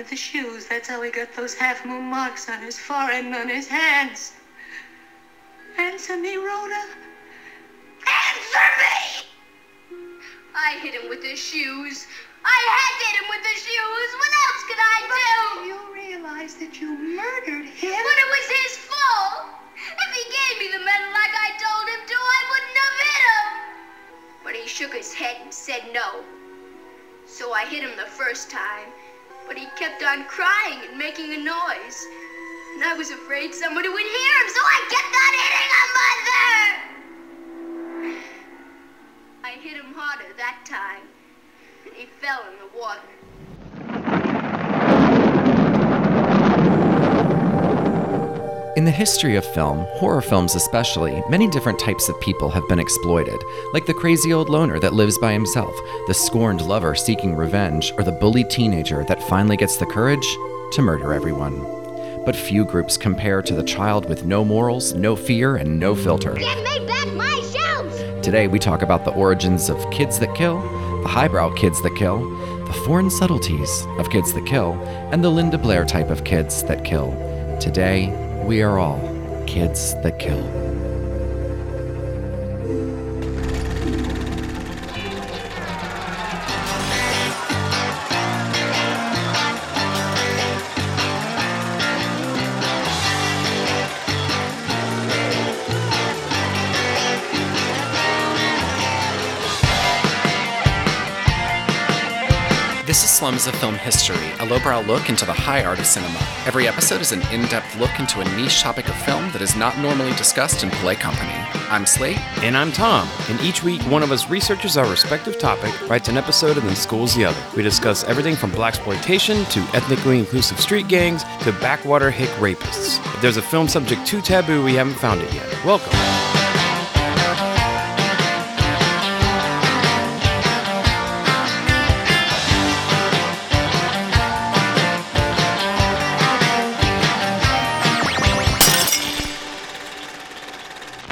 with the shoes. That's how he got those half moon marks on his forehead and on his hands. Answer me, Rhoda. Answer me! I hit him with the shoes. I had to hit him with the shoes. What else could I but do? You realize that you murdered him? But it was his fault. If he gave me the medal like I told him to, I wouldn't have hit him. But he shook his head and said no. So I hit him the first time, but he kept on crying and making a noise. And I was afraid somebody would hear him, so I kept on hitting him, Mother! I hit him harder that time, and he fell in the water. In the history of film, horror films especially, many different types of people have been exploited, like the crazy old loner that lives by himself, the scorned lover seeking revenge, or the bullied teenager that finally gets the courage to murder everyone. But few groups compare to the child with no morals, no fear, and no filter. Give me back my shelves! Today, we talk about the origins of kids that kill, the highbrow kids that kill, the foreign subtleties of kids that kill, and the Linda Blair type of kids that kill. Today, we are all kids that kill. This is of Film History, a lowbrow look into the high art of cinema. Every episode is an in depth look into a niche topic of film that is not normally discussed in polite company. I'm Slate. And I'm Tom, and each week one of us researches our respective topic, writes an episode, and then schools the other. We discuss everything from blaxploitation to ethnically inclusive street gangs to backwater hick rapists. If there's a film subject too taboo, we haven't found it yet. Welcome.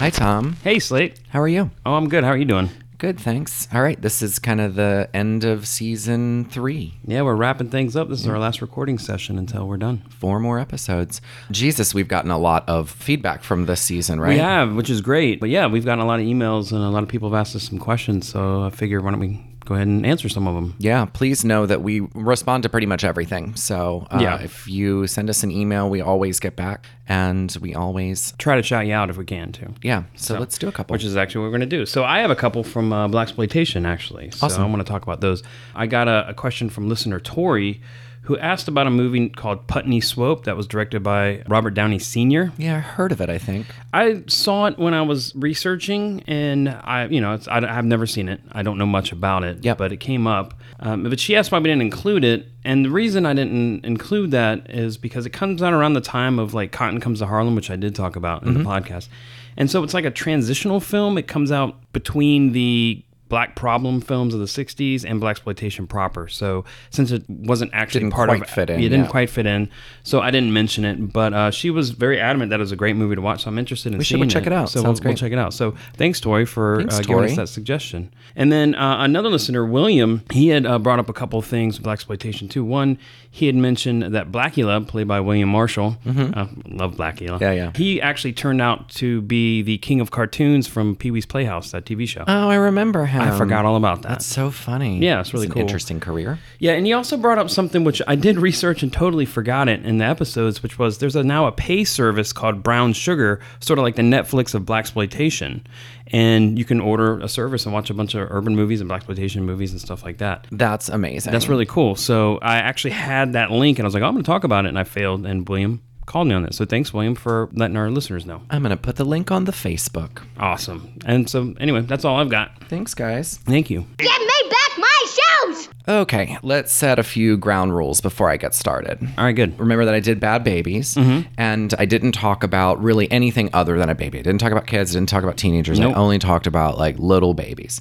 Hi, Tom. Hey, Slate. How are you? Oh, I'm good. How are you doing? Good, thanks. All right, this is kind of the end of season three. Yeah, we're wrapping things up. This is our last recording session until we're done. Four more episodes. Jesus, we've gotten a lot of feedback from this season, right? We have, which is great. But yeah, we've gotten a lot of emails and a lot of people have asked us some questions. So I figure why don't we go ahead and answer some of them? Yeah, please know that we respond to pretty much everything. So uh, Yeah. if you send us an email, we always get back and we always, Try to shout you out if we can too. yeah. So, let's do a couple. Which is actually what we're going to do. So I have a couple from uh, Blaxploitation, actually. So Awesome. I want to talk about those. I got a, a question from listener Tori, who asked about a movie called Putney Swope that was directed by Robert Downey Sr. yeah, I heard of it, I think. I saw it when I was researching, and I, you know, it's, I, have never seen it. I don't know much about it. Yep. But it came up. Um, but she asked why we didn't include it, and the reason I didn't include that is because it comes out around the time of like Cotton Comes to Harlem, which I did talk about in the podcast, and so it's like a transitional film. It comes out between the black problem films of the 60s and blaxploitation proper. So since it wasn't actually Didn't part quite of fit in, it didn't quite fit in. So i didn't mention it but uh, she was very adamant that it was a great movie to watch so i'm interested in We should seeing check it out. so Sounds we'll, we'll check it out. So thanks tori for Thanks, uh, giving Tori. us that suggestion. And then uh, another listener william he had uh, brought up a couple of things with blaxploitation too. One he had mentioned that Blacula played by william marshall uh, love Blacula Mm-hmm. Yeah, yeah. he actually turned out to be the king of cartoons from pee-wee's playhouse that tv show Oh, I remember him. i forgot all about that That's so funny. Yeah, it's really an cool. interesting career. yeah, and he also brought up something which I did research and totally forgot it in the episodes, which was there's a, now a pay service called Brown Sugar, sort of like the Netflix of blaxploitation, and you can order a service and watch a bunch of urban movies and blaxploitation movies and stuff like that. That's amazing. That's really cool. So I actually had that link, and I was like, oh, I'm going to talk about it, and I failed, and William called me on that. So thanks, William, for letting our listeners know. I'm going to put the link on the Facebook. Awesome. And so anyway, that's all I've got. Thanks, guys. Thank you. Give me back my shoes! Okay, let's set a few ground rules before I get started. All right, good. Remember that I did Bad Babies, mm-hmm. and I didn't talk about really anything other than a baby. I didn't talk about kids, I didn't talk about teenagers. Nope. I only talked about like little babies.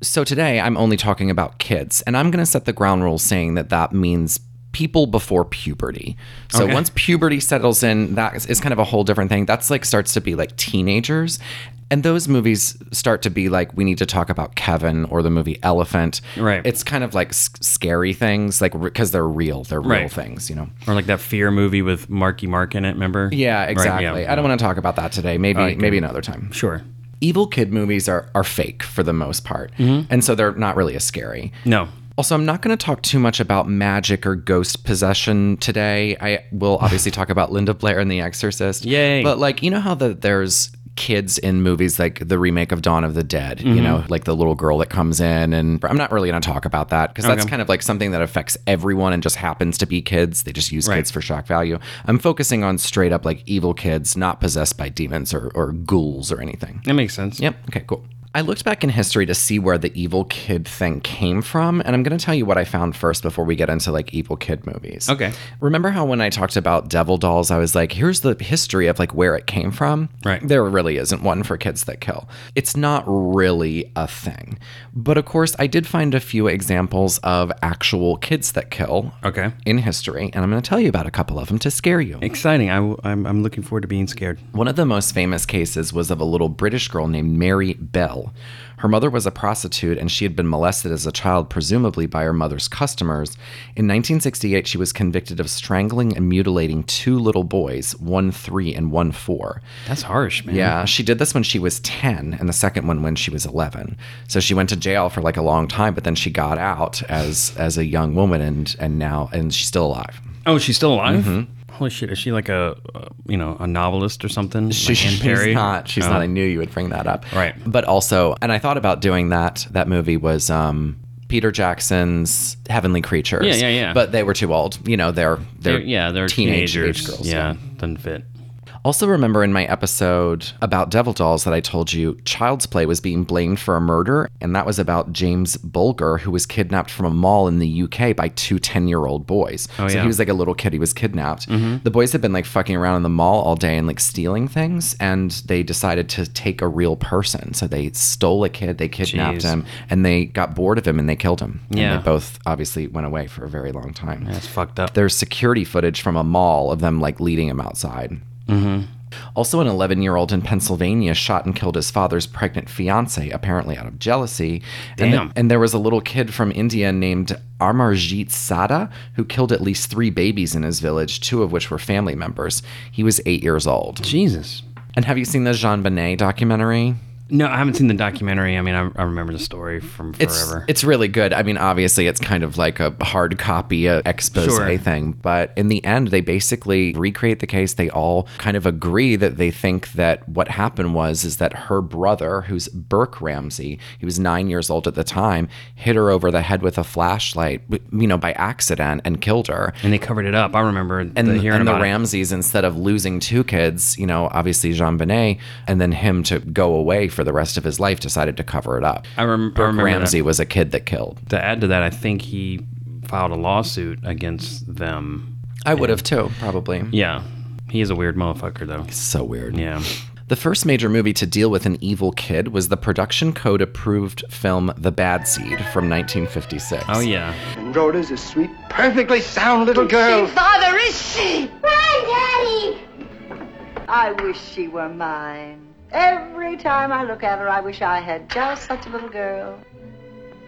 So today I'm only talking about kids, and I'm going to set the ground rules saying that that means people before puberty. So Okay. once puberty settles in, that is, is kind of a whole different thing. That's like starts to be like teenagers. And those movies start to be like we need to talk about Kevin or the movie Elephant. Right. It's kind of like s- scary things, like because they're real. They're real Right. things, you know. Or like that Fear movie with Marky Mark in it. Remember? Yeah, Right, exactly. I don't want to talk about that today. Maybe maybe another time. Sure. Evil kid movies are are fake for the most part, Mm-hmm. and so they're not really as scary. No. Also, I'm not going to talk too much about magic or ghost possession today. I will obviously talk about Linda Blair and The Exorcist. Yay. But like, you know how the, there's kids in movies like the remake of Dawn of the Dead, Mm-hmm. you know, like the little girl that comes in and I'm not really going to talk about that because that's kind of like something that affects everyone and just happens to be kids. They just use Right. kids for shock value. I'm focusing on straight up like evil kids not possessed by demons or, or ghouls or anything. That makes sense. Yep. Okay, cool. I looked back in history to see where the evil kid thing came from, and I'm going to tell you what I found first before we get into like evil kid movies. Okay. Remember how when I talked about devil dolls, I was like, here's the history of like where it came from? Right. There really isn't one for kids that kill. It's not really a thing. But of course, I did find a few examples of actual kids that kill Okay. in history, and I'm going to tell you about a couple of them to scare you. Exciting. I, w- I'm, I'm looking forward to being scared. One of the most famous cases was of a little British girl named Mary Bell. Her mother was a prostitute and she had been molested as a child, presumably by her mother's customers. In 1968, she was convicted of strangling and mutilating two little boys, one three and one four. That's harsh, man. Yeah, she did this when she was 10 and the second one when she was 11. So she went to jail for like a long time, but then she got out as as a young woman and and now and she's still alive. Oh, she's still alive? Mm-hmm. Holy shit. Is she like a, uh, you know, a novelist or something? She, like she's Perry? not. She's Oh. not. I knew you would bring that up. Right. But also, and I thought about doing that. That movie was um, Peter Jackson's Heavenly Creatures. Yeah, yeah, yeah. But they were too old. You know, they're they're, They're, yeah, they're teenage teenagers. age girls. Yeah, doesn't fit. Also, remember in my episode about Devil Dolls that I told you Child's Play was being blamed for a murder, and that was about James Bulger, who was kidnapped from a mall in the UK by two 10 year old boys. Oh, so yeah. he was like a little kid, he was kidnapped. Mm-hmm. The boys had been like fucking around in the mall all day and like stealing things, and they decided to take a real person. So they stole a kid, they kidnapped Jeez. him, and they got bored of him and they killed him. And Yeah. they both obviously went away for a very long time. That's fucked up. There's security footage from a mall of them like leading him outside. Mm-hmm. Also, an 11 year old in Pennsylvania shot and killed his father's pregnant fiance, apparently out of jealousy. And, Damn. and there was a little kid from India named Amarjit Sada who killed at least three babies in his village, two of which were family members. He was eight years old. Jesus. And have you seen the JonBenét documentary? No, I haven't seen the documentary. I mean, I, I remember the story from It's forever. it's really good. I mean, obviously, it's kind of like a hard copy, a expose Sure. thing. But in the end, they basically recreate the case. They all kind of agree that they think that what happened was is that her brother, who's Burke Ramsey, he was nine years old at the time, hit her over the head with a flashlight, you know, by accident and killed her. and they covered it up. I remember And, the, hearing and the. Ramseys, instead of losing two kids, you know, obviously JonBenét, and then him to go away for the rest of his life, decided to cover it up. I, rem- I Burke remember that. Ramsey was a kid that killed. To add to that, I think he filed a lawsuit against them. I would have too, probably. Yeah. He is a weird motherfucker, though. So weird. Yeah. The first major movie to deal with an evil kid was the production code approved film The Bad Seed from 1956. Oh, yeah. And Rhoda's a sweet, perfectly sound little girl. Father, is she? daddy I wish she were mine. Every time I look at her, I wish I had just such a little girl.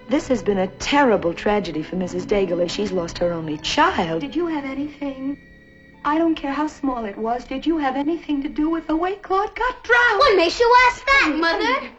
This has been a terrible tragedy for Mrs. Daigle as she's lost her only child. Did you have anything? I don't care how small it was. Did you have anything to do with the way Claude got drowned? What makes you ask that, Mother?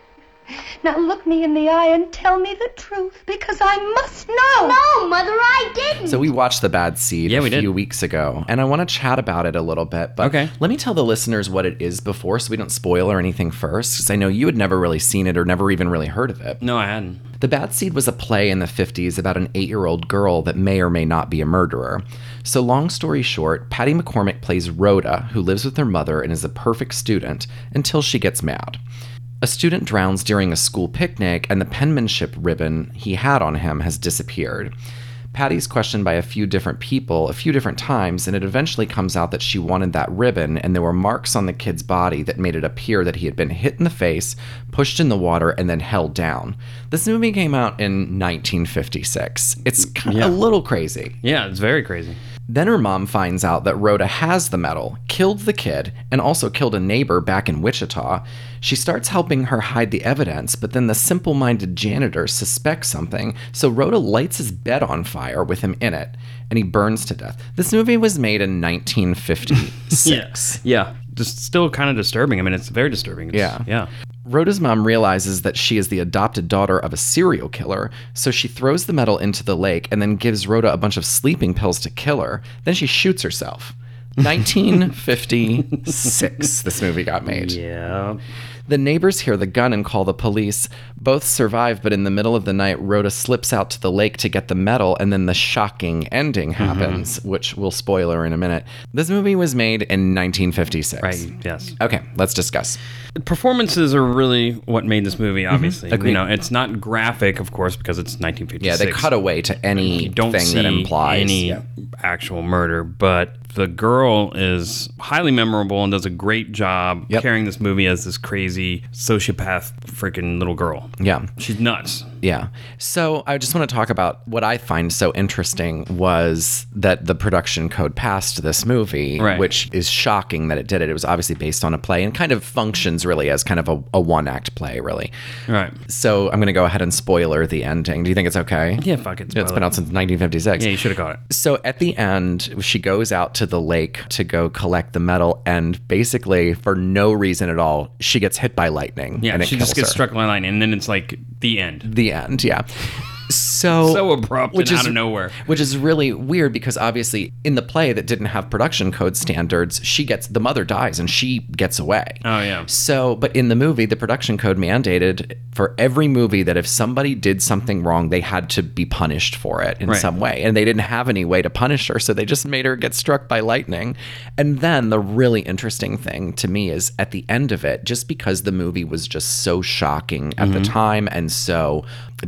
Now look me in the eye and tell me the truth, because I must know. No, Mother, I didn't. So we watched The Bad Seed Yeah, a we few did. weeks ago, and I want to chat about it a little bit. But Okay. let me tell the listeners what it is before, so we don't spoil or anything first, because I know you had never really seen it or never even really heard of it. No, I hadn't. The Bad Seed was a play in the 50s about an eight year old girl that may or may not be a murderer. So, long story short, Patty McCormack plays Rhoda, who lives with her mother and is a perfect student until she gets mad. A student drowns during a school picnic, and the penmanship ribbon he had on him has disappeared. Patty's questioned by a few different people a few different times, and it eventually comes out that she wanted that ribbon, and there were marks on the kid's body that made it appear that he had been hit in the face, pushed in the water, and then held down. This movie came out in 1956. It's kind of Yeah. a little crazy. Yeah, it's very crazy. Then her mom finds out that Rhoda has the medal, killed the kid, and also killed a neighbor back in Wichita. She starts helping her hide the evidence, but then the simple minded janitor suspects something, so Rhoda lights his bed on fire with him in it, and he burns to death. This movie was made in 1956. Yeah, just still kind of disturbing. I mean, it's very disturbing. It's- Yeah. yeah. Rhoda's mom realizes that she is the adopted daughter of a serial killer, so she throws the medal into the lake and then gives Rhoda a bunch of sleeping pills to kill her. Then she shoots herself. 1956, this movie got made. Yeah. The neighbors hear the gun and call the police. Both survive, but in the middle of the night, Rhoda slips out to the lake to get the medal, and then the shocking ending Mm-hmm. happens, which we'll spoiler in a minute. This movie was made in 1956. Right. Yes. Okay, let's discuss. Performances are really what made this movie. Obviously, Mm-hmm. You know, it's not graphic, of course, because it's 1956. Yeah, they cut away to any you don't thing see that implies any yeah. actual murder, but the girl is highly memorable and does a great job Yep. carrying this movie as this crazy sociopath freaking little girl. Yeah. She's nuts. Yeah. So I just want to talk about what I find so interesting was that the production code passed this movie, Right. which is shocking that it did it. It was obviously based on a play and kind of functions really as kind of a, a one act play, really. Right. So I'm going to go ahead and spoiler the ending. Do you think it's okay? Yeah, fuck it. It's been out since 1956. Yeah, you should have got it. So at the end, she goes out to the lake to go collect the medal, and basically, for no reason at all, she gets hit by lightning. Yeah, and it she just gets her. struck by lightning, and then it's like the end. The end, yeah. So So abrupt and out of nowhere. Which is really weird because obviously in the play that didn't have production code standards, she gets the mother dies and she gets away. Oh yeah. So, but in the movie, the production code mandated for every movie that if somebody did something wrong, they had to be punished for it in Right. some way. And they didn't have any way to punish her. So they just made her get struck by lightning. And then the really interesting thing to me is at the end of it, just because the movie was just so shocking at the mm-hmm. time and so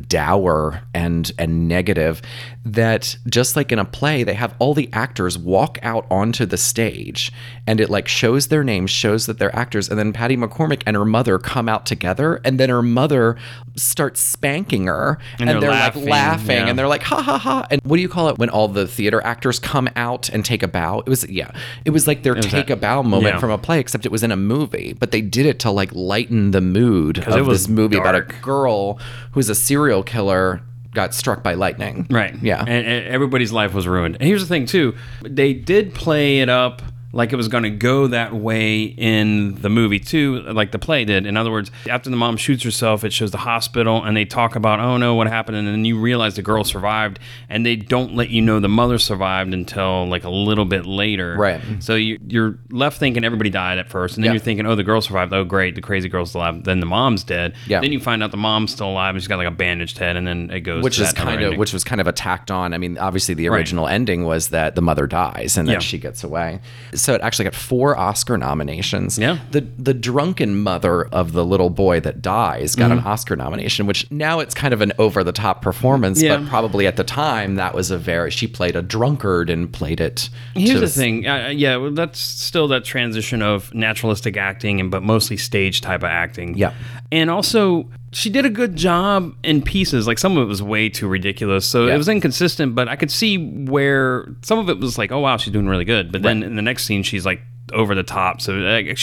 dour and and negative that just like in a play they have all the actors walk out onto the stage and it like shows their names shows that they're actors and then Patty McCormack and her mother come out together and then her mother starts spanking her and, And they're, they're like laughing, laughing yeah. and they're like ha ha ha and what do you call it when all the theater actors come out and take a bow it was yeah it was like their was take that- a bow moment yeah. from a play except it was in a movie but they did it to like lighten the mood of this movie about a girl who's a serial killer got struck by lightning. Right. Yeah. And, and everybody's life was ruined. And here's the thing too, they did play it up like it was going to go that way in the movie too, like the play did. In other words, after the mom shoots herself, it shows the hospital and they talk about, oh no, what happened? And then you realize the girl survived and they don't let you know the mother survived until like a little bit later. Right. So you, you're left thinking everybody died at first. And then Yeah. you're thinking, oh, the girl survived. Oh, great. The crazy girl's alive. Then the mom's dead. Yeah. Then you find out the mom's still alive and she's got like a bandaged head. And then it goes which to is that kind of ending. which was kind of attacked on. I mean, obviously the Right. original ending was that the mother dies and then Yeah. she gets away. So it actually got four Oscar nominations. Yeah. The the drunken mother of the little boy that dies got Mm-hmm. an Oscar nomination, which now it's kind of an over the top performance, Yeah. but probably at the time that was a very she played a drunkard and played it. Here's the thing, uh, yeah, well, that's still that transition of naturalistic acting and but mostly stage type of acting. Yeah. and also she did a good job in pieces. Like some of it was way too ridiculous, so Yeah. it was inconsistent. But I could see where some of it was like, oh wow, she's doing really good. But then in the next scene, she's like over the top. So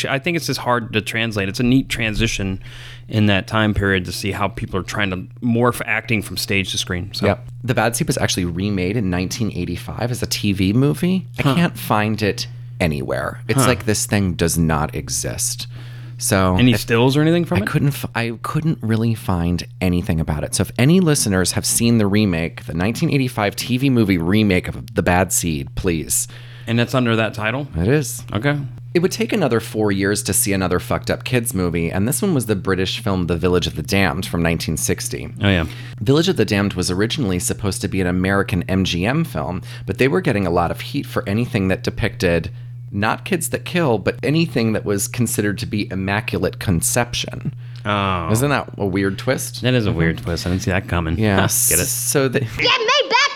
I think it's just hard to translate. It's a neat transition in that time period to see how people are trying to morph acting from stage to screen. So. Yep. The Bad Seed was actually remade in 1985 as a TV movie. I can't find it anywhere. It's like this thing does not exist. So Any stills or anything from it? I it? couldn't f- I couldn't really find anything about it. So if any listeners have seen the remake, the 1985 TV movie remake of The Bad Seed, please. And that's under that title. It is. Okay. It would take another four years to see another fucked up kids movie, and this one was the British film The Village of the Damned from 1960. Oh yeah. Village of the Damned was originally supposed to be an American MGM film, but they were getting a lot of heat for anything that depicted not kids that kill, but anything that was considered to be immaculate conception. Oh. Isn't that a weird twist? That is a mm-hmm. weird twist. I didn't see that coming. Yeah. Get it? So they, Get me back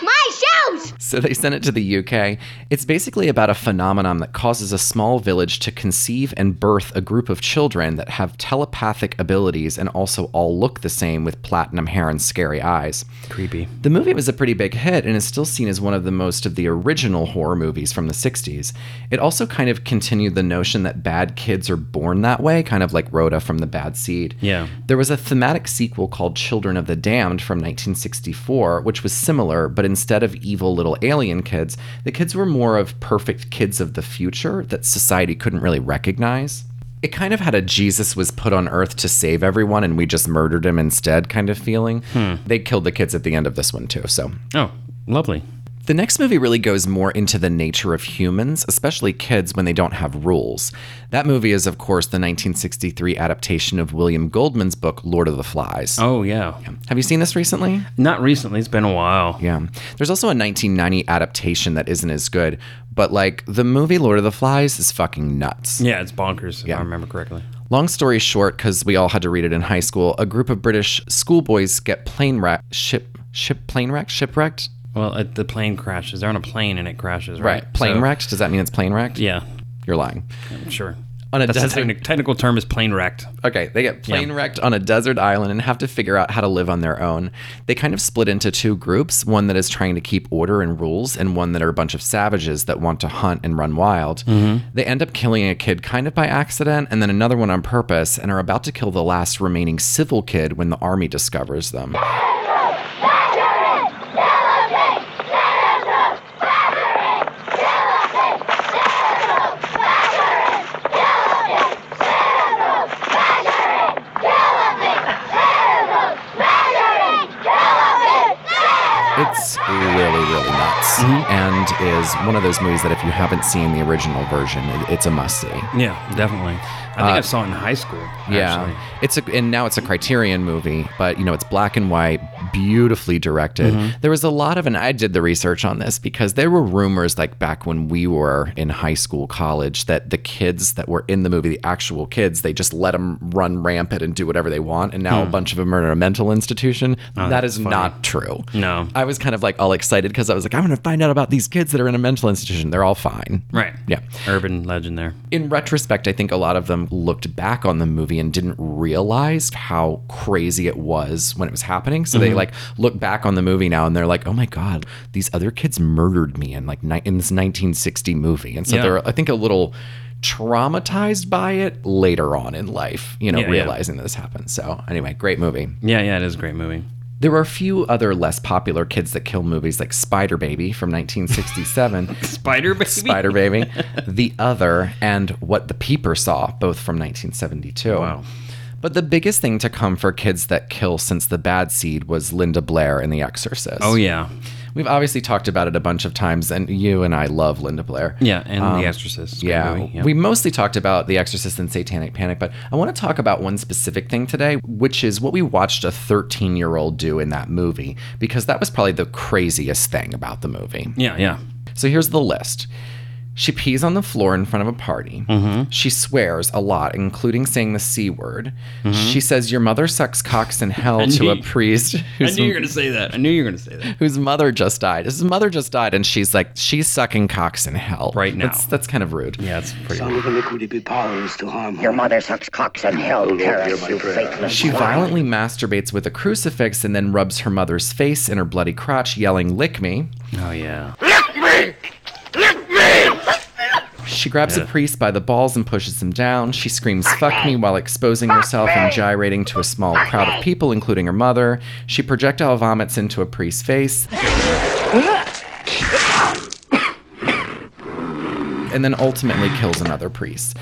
my! So they sent it to the UK. It's basically about a phenomenon that causes a small village to conceive and birth a group of children that have telepathic abilities and also all look the same with platinum hair and scary eyes. Creepy. The movie was a pretty big hit and is still seen as one of the most of the original horror movies from the 60s. It also kind of continued the notion that bad kids are born that way, kind of like Rhoda from The Bad Seed. Yeah. There was a thematic sequel called Children of the Damned from 1964, which was similar, but instead of evil little alien kids, the kids were more of perfect kids of the future that society couldn't really recognize. It kind of had a Jesus was put on earth to save everyone and we just murdered him instead kind of feeling. Hmm. They killed the kids at the end of this one too, so Oh, lovely. The next movie really goes more into the nature of humans, especially kids when they don't have rules. That movie is, of course, the 1963 adaptation of William Goldman's book, Lord of the Flies. Oh yeah. Have you seen this recently? Not recently. It's been a while. Yeah. There's also a 1990 adaptation that isn't as good, but like the movie Lord of the Flies is fucking nuts. Yeah, it's bonkers if Yeah. I remember correctly. Long story short, because we all had to read it in high school, a group of British schoolboys get plane wrecked, ship, ship, plane wrecked, shipwrecked? Well, uh, the plane crashes. They're on a plane and it crashes, right? Plane So- wrecked? Does that mean it's plane wrecked? Yeah, You're lying. sure. On a That's the desert. techni- technical term is plane wrecked. Okay, they get plane wrecked on a desert island and have to figure out how to live on their own. They kind of split into two groups one that is trying to keep order and rules, and one that are a bunch of savages that want to hunt and run wild. They end up killing a kid kind of by accident, and then another one on purpose, and are about to kill the last remaining civil kid when the army discovers them. It's really, really nuts, and is one of those movies that if you haven't seen the original version, it, it's a must see. Yeah, definitely. I think I saw it in high school. Yeah, it's a and now it's a Criterion movie, but you know it's black and white, beautifully directed. Mm-hmm. There was a lot of, and I did the research on this because there were rumors like back when we were in high school, college, that the kids that were in the movie, the actual kids, they just let them run rampant and do whatever they want, and now a bunch of them are in a mental institution. that is Hmm. Oh, funny. not true. No. I was kind of like all excited because I was like, I'm going to find out about these kids that are in a mental institution. They're all fine. Right. Yeah Urban legend there. in retrospect, I think a lot of them looked back on the movie and didn't realize how crazy it was when it was happening. So they mm-hmm. like look back on the movie now and they're like, "Oh my god, these other kids murdered me in like ni- in this 1960 movie." And so Yeah. they're I think a little traumatized by it later on in life, you know, Yeah, yeah. realizing that this happened. So anyway, great movie. Yeah, yeah, it is a great movie. There were a few other less popular kids that kill movies like Spider Baby from 1967. Spider Baby. Spider Baby, The Other, and What the Peeper Saw, both from 1972. Wow. But the biggest thing to come for kids that kill since the bad seed was Linda Blair in The Exorcist. Oh yeah, We've obviously talked about it a bunch of times, and you and I love Linda Blair. yeah, and The um, Exorcist. Great Yeah, we mostly talked about The Exorcist and Satanic Panic, but I want to talk about one specific thing today, which is what we watched a 13 year old do in that movie, because that was probably the craziest thing about the movie. yeah, yeah. So here's the list. She pees on the floor in front of a party. Mm-hmm. She swears a lot, including saying the C word. Mm-hmm. She says, Your mother sucks cocks in hell to a knew- priest I knew you were gonna say that. I knew you were gonna say that. whose mother just died. His mother just died, and she's like, She's sucking cocks in hell. Right now. That's, that's kind of rude. Yeah, it's pretty. Some of iniquity be to harm Your mother sucks cocks in hell, Lord, hear Paris, my you prayer. faithless She violently masturbates with a crucifix and then rubs her mother's face in her bloody crotch, yelling, Lick me. Oh yeah. She grabs a priest by the balls and pushes him down. She screams, fuck me, while exposing herself and gyrating to a small crowd of people, including her mother. She projectile vomits into a priest's face. And then ultimately kills another priest.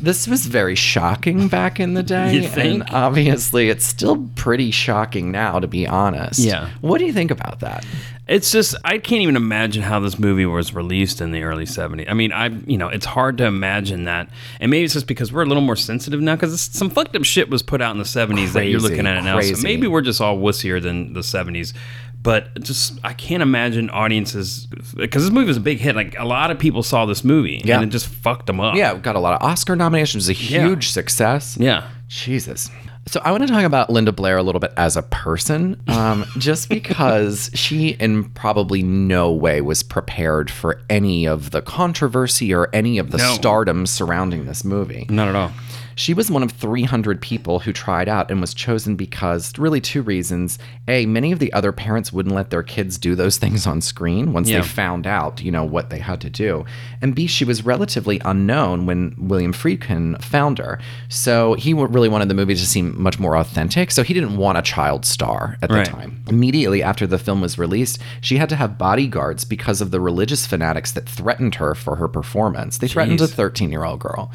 This was very shocking back in the day. You think? And obviously, it's still pretty shocking now, to be honest. Yeah. What do you think about that? It's just I can't even imagine how this movie was released in the early '70s. I mean, I you know it's hard to imagine that, and maybe it's just because we're a little more sensitive now because some fucked up shit was put out in the '70s that you're looking at it now. So maybe we're just all wussier than the '70s. But just I can't imagine audiences because this movie was a big hit. Like a lot of people saw this movie, Yeah. and it just fucked them up. Yeah, got a lot of Oscar nominations. It was a Yeah. huge success. yeah. Jesus. So I want to talk about Linda Blair a little bit as a person, um, just because she in probably no way was prepared for any of the controversy or any of the No. stardom surrounding this movie. Not at all. She was one of 300 people who tried out and was chosen because really two reasons. A, many of the other parents wouldn't let their kids do those things on screen once Yeah. they found out, you know, what they had to do. And B, she was relatively unknown when William Friedkin found her. So he really wanted the movie to seem much more authentic. So he didn't want a child star at the Right. time. Immediately after the film was released, she had to have bodyguards because of the religious fanatics that threatened her for her performance. They threatened a 13 year old girl.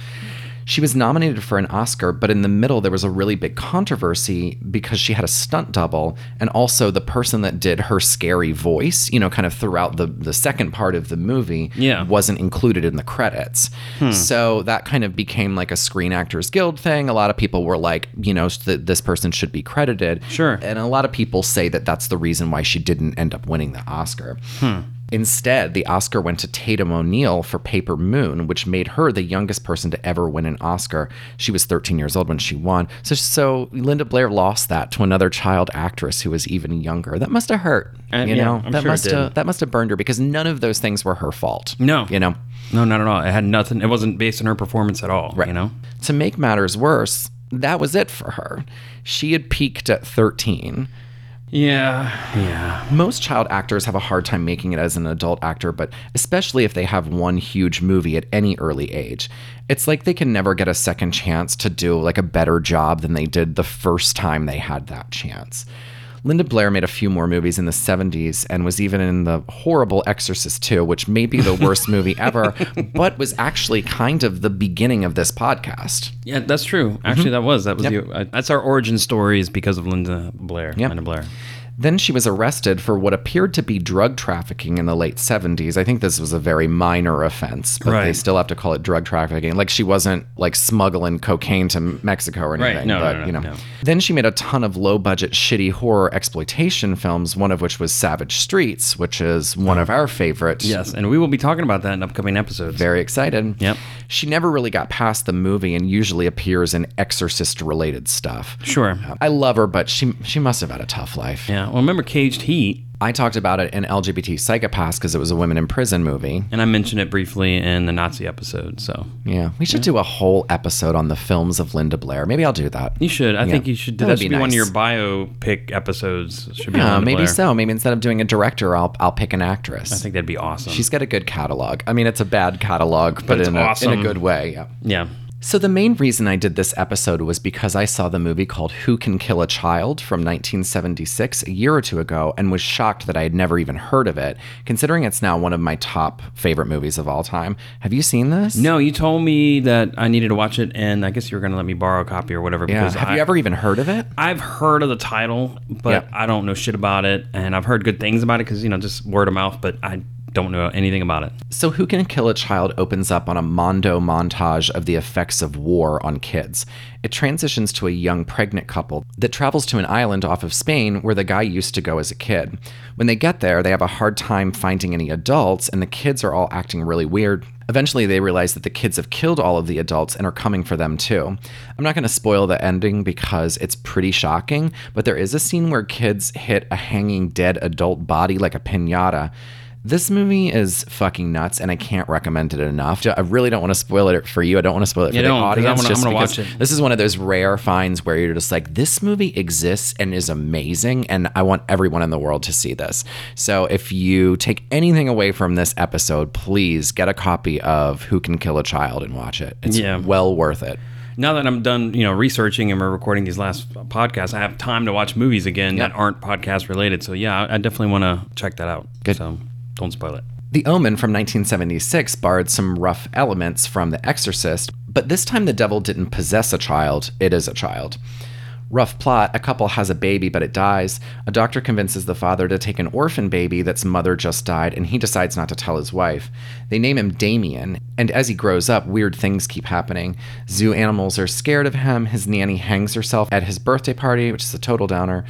She was nominated for an Oscar, but in the middle, there was a really big controversy because she had a stunt double, and also the person that did her scary voice, you know, kind of throughout the, the second part of the movie, Yeah. wasn't included in the credits. Hmm. So that kind of became like a Screen Actors Guild thing. A lot of people were like, you know, that this person should be credited. Sure. And a lot of people say that that's the reason why she didn't end up winning the Oscar. Hmm. Instead, the Oscar went to Tatum O'Neal for Paper Moon, which made her the youngest person to ever win an Oscar. She was 13 years old when she won. So, so Linda Blair lost that to another child actress who was even younger. That must have hurt. Uh, you yeah, know, I'm that sure must have that must have burned her because none of those things were her fault. No. you know. No, not at all. It had nothing. It wasn't based on her performance at all. Right. You know. To make matters worse, that was it for her. She had peaked at 13. Yeah. Yeah. Most child actors have a hard time making it as an adult actor, but especially if they have one huge movie at any early age. It's like they can never get a second chance to do like a better job than they did the first time they had that chance. Linda Blair made a few more movies in the 70s and was even in the horrible Exorcist 2, which may be the worst movie ever, but was actually kind of the beginning of this podcast. Yeah, that's true. Actually, that was that was Yep. the, uh, that's our origin story is because of Linda Blair. Yep. Linda Blair. Then she was arrested for what appeared to be drug trafficking in the late 70s. I think this was a very minor offense, but they still have to call it drug trafficking. Like she wasn't like smuggling cocaine to Mexico or anything. No, no, but, no, you know. no. Then she made a ton of low budget, shitty horror exploitation films, one of which was Savage Streets, which is one of our favorites. Yes, and we will be talking about that in upcoming episodes. Very excited. Yep. She never really got past the movie and usually appears in exorcist related stuff. Sure. I love her, but she she must have had a tough life. Yeah. Well, remember Caged Heat, I talked about it in LGBT Psychopaths because it was a women in prison movie. and I mentioned it briefly in the Nazi episode. So Yeah, we should do a whole episode on the films of Linda Blair. Maybe I'll do that. you should. I Yeah. think you should. That That, should be be, one of your biopic episodes. Should be Yeah, maybe Blair. so. Maybe instead of doing a director, I'll I'll pick an actress. I think that'd be awesome. she's got a good catalog. I mean, it's a bad catalog, but, it's in, a, in a good way. Yeah. yeah. So the main reason I did this episode was because I saw the movie called Who Can Kill a Child from 1976 a year or two ago and was shocked that I had never even heard of it, considering it's now one of my top favorite movies of all time. Have you seen this? No, you told me that I needed to watch it, and I guess you were going to let me borrow a copy or whatever. Yeah. Have I, you ever even heard of it? I've heard of the title, but Yeah. I don't know shit about it, and I've heard good things about it because you know just word of mouth, but I don't know anything about it. So, Who Can Kill a Child opens up on a Mondo montage of the effects of war on kids. It transitions to a young pregnant couple that travels to an island off of Spain where the guy used to go as a kid. When they get there, they have a hard time finding any adults, and the kids are all acting really weird. Eventually, they realize that the kids have killed all of the adults and are coming for them too. I'm not going to spoil the ending because it's pretty shocking, but there is a scene where kids hit a hanging dead adult body like a pinata. This movie is fucking nuts, and I can't recommend it enough. I really don't want to spoil it for you. I don't want to spoil it for Yeah, the don't, 'cause I audience. wanna- I'm just gonna watch it. This is one of those rare finds where you're just like, this movie exists and is amazing, and I want everyone in the world to see this. So if you take anything away from this episode, please get a copy of Who Can Kill a Child and watch it. It's Yeah. well worth it. Now that I'm done, you know, researching and we're recording these last podcasts, I have time to watch movies again that aren't podcast related. So yeah, I I definitely want to check that out. Good. So don't spoil it. The Omen from 1976 borrowed some rough elements from The Exorcist, but this time the devil didn't possess a child, it is a child. Rough plot a couple has a baby, but it dies. A doctor convinces the father to take an orphan baby that's mother just died, and he decides not to tell his wife. They name him Damien, and as he grows up, weird things keep happening. Zoo animals are scared of him, his nanny hangs herself at his birthday party, which is a total downer.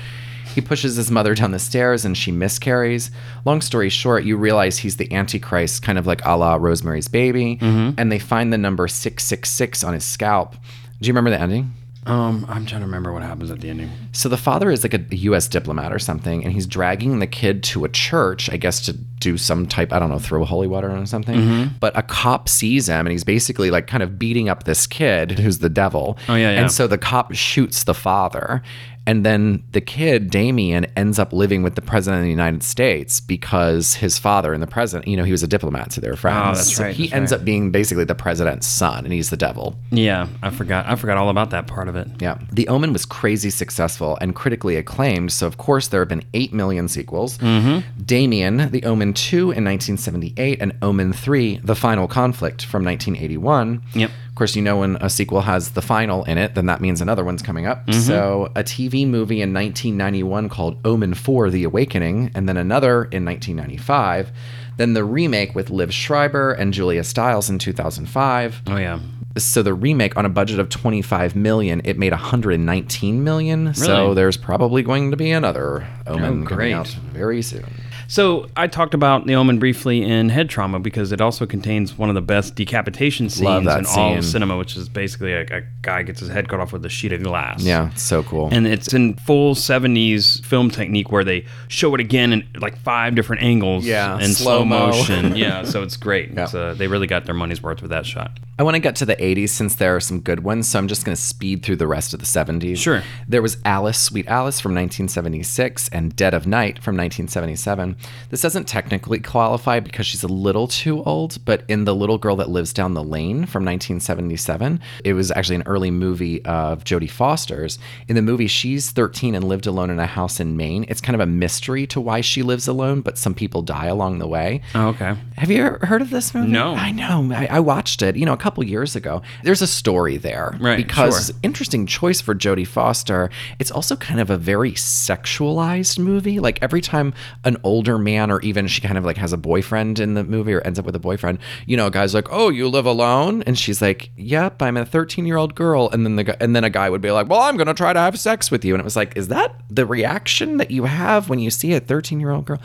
He pushes his mother down the stairs and she miscarries. Long story short, you realize he's the Antichrist, kind of like a la Rosemary's Baby, and they find the number 666 on his scalp. Do you remember the ending? Um, I'm trying to remember what happens at the ending. So the father is like a U.S. diplomat or something, and he's dragging the kid to a church, I guess, to do some type, I don't know, throw holy water on something. Mm-hmm. But a cop sees him, and he's basically like kind of beating up this kid who's the devil. Oh, yeah, yeah. And so the cop shoots the father. And then the kid, Damien, ends up living with the president of the United States because his father and the president, you know, he was a diplomat, so they were friends. Oh, that's So right, he that's ends right. up being basically the president's son, and he's the devil. Yeah, I forgot. I forgot all about that part of it. Yeah. The Omen was crazy successful and critically acclaimed. So, of course, there have been 8 million sequels. Mm-hmm. Damien, The Omen 2 in 1978, and Omen 3, The Final Conflict from 1981. Yep. Of course, you know when a sequel has the final in it, then that means another one's coming up. Mm-hmm. So, a TV movie in 1991 called Omen 4 The Awakening, and then another in 1995. Then the remake with Liev Schreiber and Julia Stiles in 2005 Oh yeah. so the remake on a budget of 25 million it made 119 million so there's probably going to be another omen Oh, coming out very soon So I talked about the Omen briefly in Head Trauma because it also contains one of the best decapitation scenes in all of cinema, which is basically a, a guy gets his head cut off with a sheet of glass. yeah it's so cool And it's in full 70s film technique where they show it again in like five different angles Yeah, in slow motion. yeah, so it's great. Yeah. It's, uh, they really got their money's worth with that shot. I want to get to the 80s since there are some good ones, so I'm just going to speed through the rest of the 70s. Sure. There was Alice, Sweet Alice from 1976 and Dead of Night from 1977. This doesn't technically qualify because she's a little too old, but in The Little Girl That Lives Down the Lane from 1977, it was actually an early movie of Jodie Foster's. In the movie, she's 13 and lived alone in a house in Maine. It's kind of a mystery to why she lives alone, but some people die along the way. Oh, okay. Have you ever heard of this movie? No. I know. I, I watched it, you know, a couple years ago. There's a story there. Right, Because sure. interesting choice for Jodie Foster. It's also kind of a very sexualized movie. Like every time an older man or even she kind of like has a boyfriend in the movie or ends up with a boyfriend, you know, a guy's like, "Oh, you live alone?" And she's like, "Yep, I'm a 13-year-old girl." And then the guy, and then a guy would be like, "Well, I'm to try to have sex with you." And it was like, "Is that the reaction that you have when you see a 13-year-old girl?"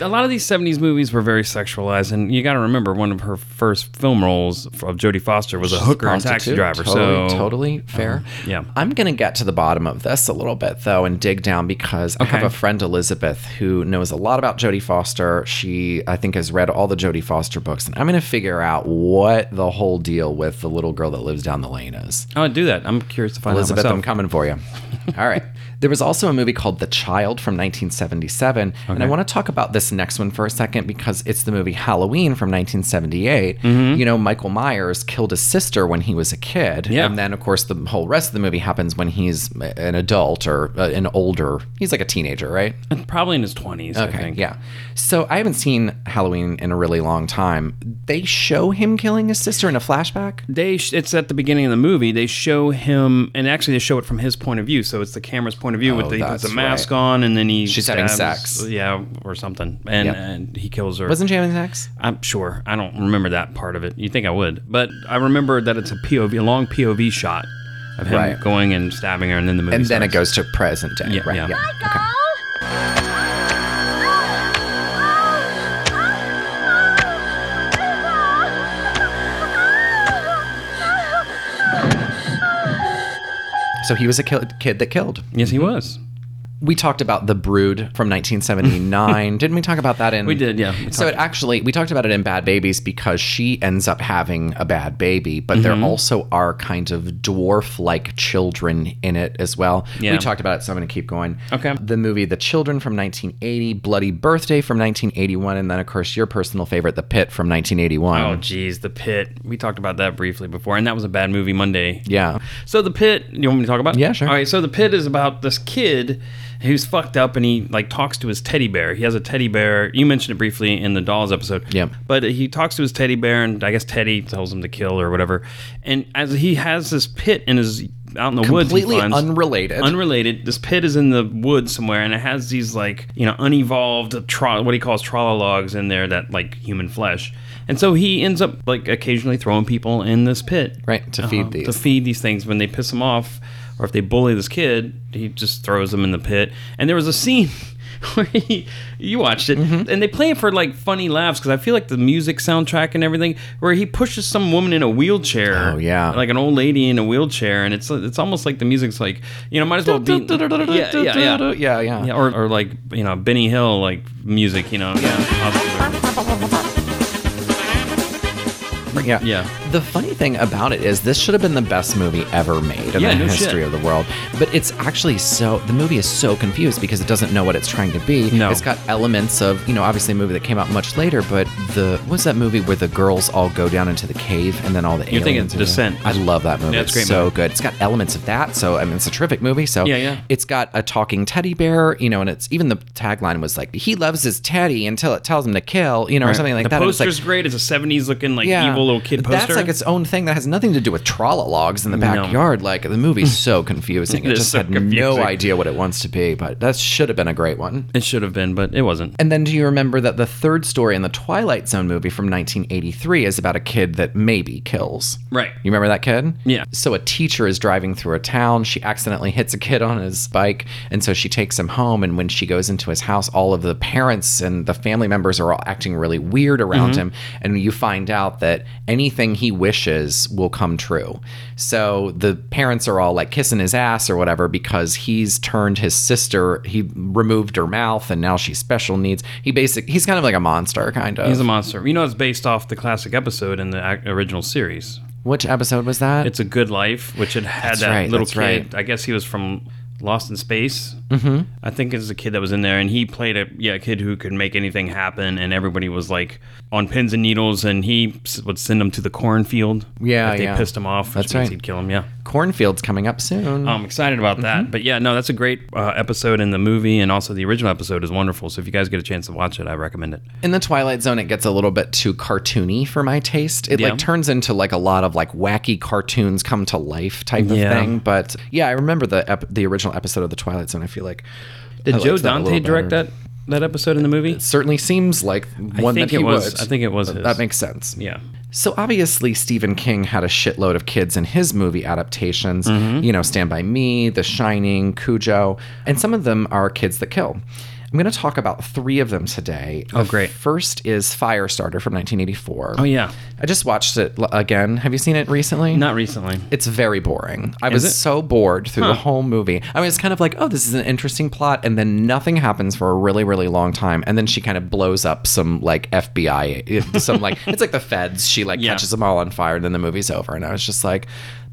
A lot of these 70s movies were very sexualized and you got to remember one of her first film roles of Jodie Foster was a hooker and taxi driver Totally, so totally uh-huh, fair. yeah. I'm gonna get to the bottom of this a little bit though, and dig down because I have a friend Elizabeth who knows a lot about Jodie Foster. She, I think, has read all the Jodie Foster books, and I'm gonna figure out what the whole deal with the little girl that lives down the lane is. I'll do that I'm curious to find Elizabeth, out Elizabeth I'm coming for you. All right. There was also a movie called The Child from 1977. And I want to talk about this next one for a second because it's the movie Halloween from 1978. Mm-hmm. You know, Michael Myers killed his sister when he was a kid. Yeah. And then, of course, the whole rest of the movie happens when he's an adult or uh, an older, he's like a teenager, right? probably in his 20s I Okay, think yeah. So I haven't seen Halloween in a really long time. They show him killing his sister in a flashback. they sh- it's at the beginning of the movie they show him and actually they show it from his point of view so it's the camera's point of view Oh, with the, he puts that's the mask right. on and then he She's having stabs- sex. yeah or something and, Yep. and he kills her Wasn't she having sex? I'm sure I don't remember that part of it you think I would but I remember that it's a POV a long POV shot of him Right. going and stabbing her and then the movie And then it goes to present day. Yeah, right. yeah. Okay. So he was a kid that killed. yes he was We talked about The Brood from 1979. Didn't we talk about that in? We did, yeah. We So it actually, we talked about it in Bad Babies because she ends up having a bad baby, but there Mm-hmm. also are kind of dwarf like children in it as well. Yeah. We talked about it, so I'm going to keep going. Okay. The movie The Children from 1980, Bloody Birthday from 1981, and then, of course, your personal favorite, The Pit from 1981. oh geez the pit we talked about that briefly before and that was a bad movie Monday yeah. So the pit, you want me to talk about? it? Yeah, sure. All right, so the pit is about this kid who's fucked up and he like talks to his teddy bear. He has a teddy bear. You mentioned it briefly in the dolls episode. Yeah. But he talks to his teddy bear and I guess Teddy tells him to kill or whatever. And as he has this pit in his out in the woods, Completely unrelated. Unrelated. This pit is in the woods somewhere, and it has these like you know unevolved tra- what he calls trolologs in there that like human flesh. And so he ends up like occasionally throwing people in this pit, Right, to feed uh-huh. these. to feed these things when they piss him off or if they bully this kid he just throws them in the pit and there was a scene where he, you watched it, Mm-hmm. and they play it for like funny laughs because I feel like the music soundtrack and everything, where he pushes some woman in a wheelchair. Oh, yeah. like an old lady in a wheelchair, and it's it's almost like the music's like you know might as well be yeah yeah yeah yeah, yeah. yeah or, or like you know Benny Hill like music you know yeah yeah. Yeah. The funny thing about it is this should have been the best movie ever made in Yeah, the no history shit. of the world. But it's actually so the movie is so confused because it doesn't know what it's trying to be. No. It's got elements of, you know, obviously a movie that came out much later, but the what's that movie where the girls all go down into the cave and then all the You're thinking aliens there? Descent. I love that movie. Yeah, it's great so movie. good. It's got elements of that. So I mean it's a terrific movie. So Yeah, yeah. it's got a talking teddy bear, you know, and it's even the tagline was like he loves his teddy until it tells him to kill, you know, or something like the that. And it's like- poster's great. It's a '70s looking like evil little kid poster. That's like its own thing that has nothing to do with logs in the No. backyard. Like the movie's so confusing. It It just so had no idea what it wants to be, but that should have been a great one. it should have been, but it wasn't. And then do you remember that the third story in the Twilight Zone movie from 1983 is about a kid that maybe kills? Right. You remember that kid? Yeah. So a teacher is driving through a town. She accidentally hits a kid on his bike, and so she takes him home. And when she goes into his house, all of the parents and the family members are all acting really weird around Mm-hmm. him. And you find out that anything he wishes will come true. So the parents are all like kissing his ass or whatever because he's turned his sister. He removed her mouth, and now she's special needs. He basic. He's kind of like a monster, kind of. He's a monster. You know, it's based off the classic episode in the original series. Which episode was that? It's a Good Life, which it had That's that right, little kid. right. I guess he was from Lost in Space. Mm-hmm. I think it's a kid that was in there, and he played a yeah a kid who could make anything happen, and everybody was like on pins and needles, and he would send them to the cornfield. Yeah, if they yeah. pissed him off. That's right. He'd kill him. Yeah. Cornfield's coming up soon. I'm excited about that. But yeah, no, that's a great uh, episode in the movie, and also the original episode is wonderful. So if you guys get a chance to watch it, I recommend it. in the Twilight Zone, it gets a little bit too cartoony for my taste. It Yeah. like turns into like a lot of like wacky cartoons come to life type of Yeah. thing. But yeah, I remember the ep- the original episode of the Twilight Zone. I feel like Did I Joe Dante direct better. that that episode in the movie? It certainly seems like one that he it was- would. I think it was his. That makes sense. Yeah. So obviously Stephen King had a shitload of kids in his movie adaptations. Mm-hmm. You know, Stand by Me, The Shining, Cujo, and some of them are kids that kill. I'm going to talk about three of them today. Oh, The great. First is Firestarter from 1984. Oh yeah. I just watched it again. Have you seen it recently? Not recently. It's very boring. I Is was it? so bored through the whole movie. I mean, it's kind of like, oh, this is an interesting plot, and then nothing happens for a really, really long time, and then she kind of blows up some like FBI, some like it's like the feds. She like Yeah. catches them all on fire, and then the movie's over. And I was just like,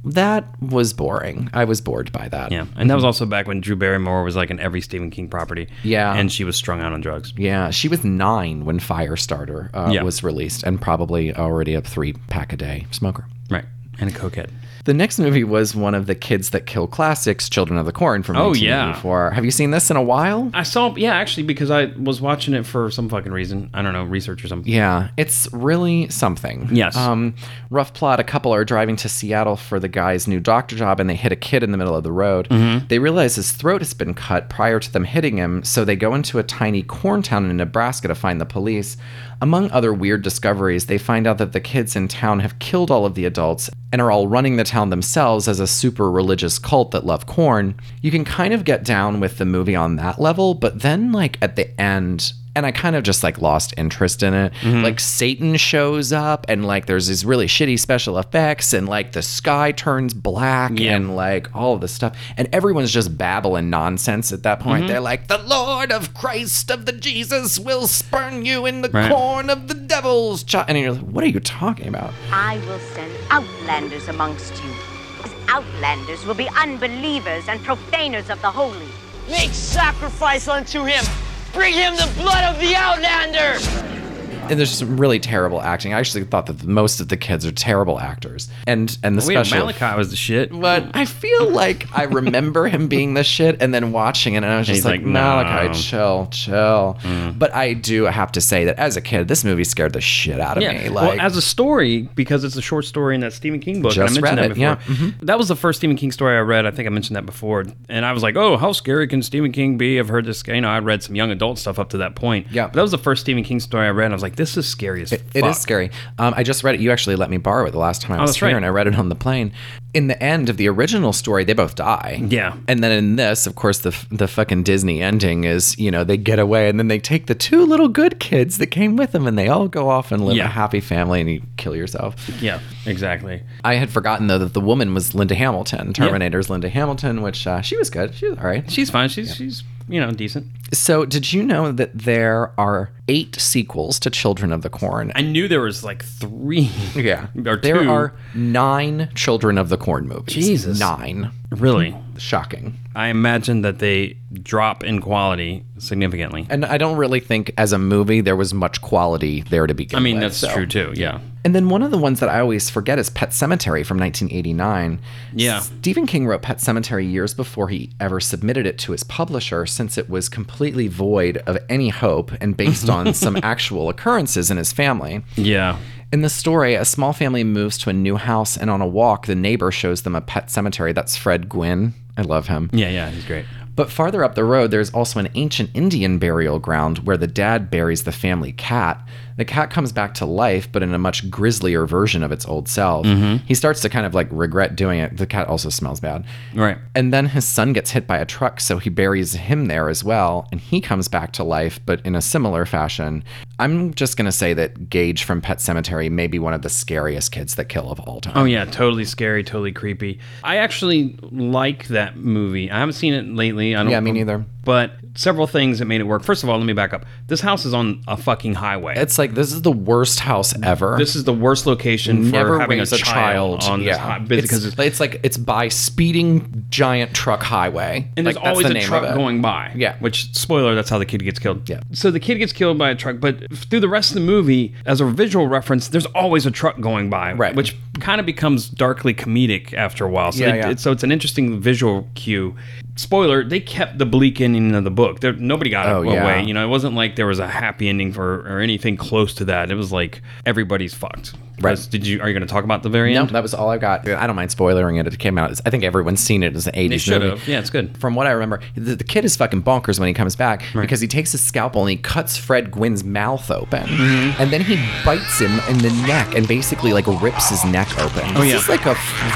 that was boring. I was bored by that. Yeah, and that was also back when Drew Barrymore was like in every Stephen King property. Yeah. and she was strung out on drugs. Yeah, she was nine when Firestarter uh, Yeah. was released, and probably already a three pack a day smoker. Right, and a cokehead. The next movie was one of the Kids That Kill classics, Children of the Corn from Oh, yeah. Have you seen this in a while? I saw, yeah, actually, because I was watching it for some fucking reason. I don't know, research or something. Yeah, it's really something. Yes. Um, rough plot a couple are driving to Seattle for the guy's new doctor job and they hit a kid in the middle of the road. Mm-hmm. They realize his throat has been cut prior to them hitting him, so they go into a tiny corn town in Nebraska to find the police. Among other weird discoveries, they find out that the kids in town have killed all of the adults and are all running the town themselves as a super religious cult that love corn. You can kind of get down with the movie on that level, but then, like, at the end, and I kind of just like lost interest in it. Mm-hmm. Like Satan shows up and like there's these really shitty special effects and like the sky turns black Yeah. and like all of this stuff and everyone's just babbling nonsense at that point. Mm-hmm. They're like the Lord of Christ of the Jesus will spurn you in the Right. corn of the devil's child. And you're like, what are you talking about? I will send outlanders amongst you. These outlanders will be unbelievers and profaners of the holy. Make sacrifice unto him. Bring him the blood of the Outlander. And there's some really terrible acting. I actually thought that most of the kids are terrible actors. And and the Wait, special Malachi was the shit. But I feel like I remember him being the shit and then watching it and I was just He's like, like, Malachi, no. Mm. chill, chill. But I do have to say that as a kid, this movie scared the shit out of me. Like, well, as a story, because it's a short story in that Stephen King book. Just I mentioned read that it, yeah. Mm-hmm. before. That was the first Stephen King story I read. I think I mentioned that before, and I was like, "Oh, how scary can Stephen King be?" I've heard this. You know, I read some young adult stuff up to that point. Yeah. but that was the first Stephen King story I read. I was like, like, this is scary as It fuck. is scary. Um, I just read it. You actually let me borrow it the last time I Oh, was here, right. and I read it on the plane. In the end of the original story, they both die. Yeah. And then in this, of course, the the fucking Disney ending is you know they get away, and then they take the two little good kids that came with them, and they all go off and live Yeah. a happy family, and you kill yourself. Yeah, exactly. I had forgotten though that the woman was Linda Hamilton, Terminator's Linda Hamilton, which uh, she was good. She was all right. She's fine. She's she's you know decent. So, did you know that there are eight sequels to Children of the Corn? I knew there was like three. Yeah. or there two. are nine Children of the Corn movies. Jesus. Nine. really. Shocking. I imagine that they drop in quality significantly. And I don't really think as a movie there was much quality there to begin with. I mean, with, that's so. true too. Yeah. And then one of the ones that I always forget is Pet Sematary from 1989. Yeah. Stephen King wrote Pet Sematary years before he ever submitted it to his publisher since it was completely void of any hope and based on some actual occurrences in his family. Yeah. In the story, a small family moves to a new house, and on a walk, the neighbor shows them a pet cemetery. That's Fred Gwynne. I love him. Yeah. Yeah. He's great. But farther up the road, there's also an ancient Indian burial ground where the dad buries the family cat. The cat comes back to life, but in a much grislier version of its old self. Mm-hmm. He starts to kind of like regret doing it. The cat also smells bad. Right. And then his son gets hit by a truck, so he buries him there as well, and he comes back to life, but in a similar fashion. I'm just going to say that Gage from Pet Sematary may be one of the scariest kids that kill of all time. Oh yeah, totally scary, totally creepy. I actually like that movie. I haven't seen it lately. I don't. Yeah, me neither. But several things that made it work. First of all, let me back up. This house is on a fucking highway. It's like this is the worst house ever. this is the worst location Never for having raise a child, on this yeah. high, because it's, it's like it's by speeding giant truck highway, and like, there's always the a truck going by. Yeah. Which spoiler, that's how the kid gets killed. Yeah. So the kid gets killed by a truck, but through the rest of the movie, as a visual reference, there's always a truck going by. Right. Which kind of becomes darkly comedic after a while. So, Yeah, it- yeah. it- so it's an interesting visual cue. Spoiler: They kept the bleak ending of the book. There, nobody got Oh, it yeah. away. You know, it wasn't like there was a happy ending for or anything close to that. It was like everybody's fucked. Right. Did you? Are you going to talk about the very No, end? that was all I got. I don't mind spoiling it. It came out. I think everyone's seen it as an 80s They should movie. have. Yeah, it's good. From what I remember, the, the kid is fucking bonkers when he comes back because he takes his scalpel and he cuts Fred Gwynne's mouth open, Mm-hmm. and then he bites him in the neck and basically like rips his neck open. Oh, This yeah. is like a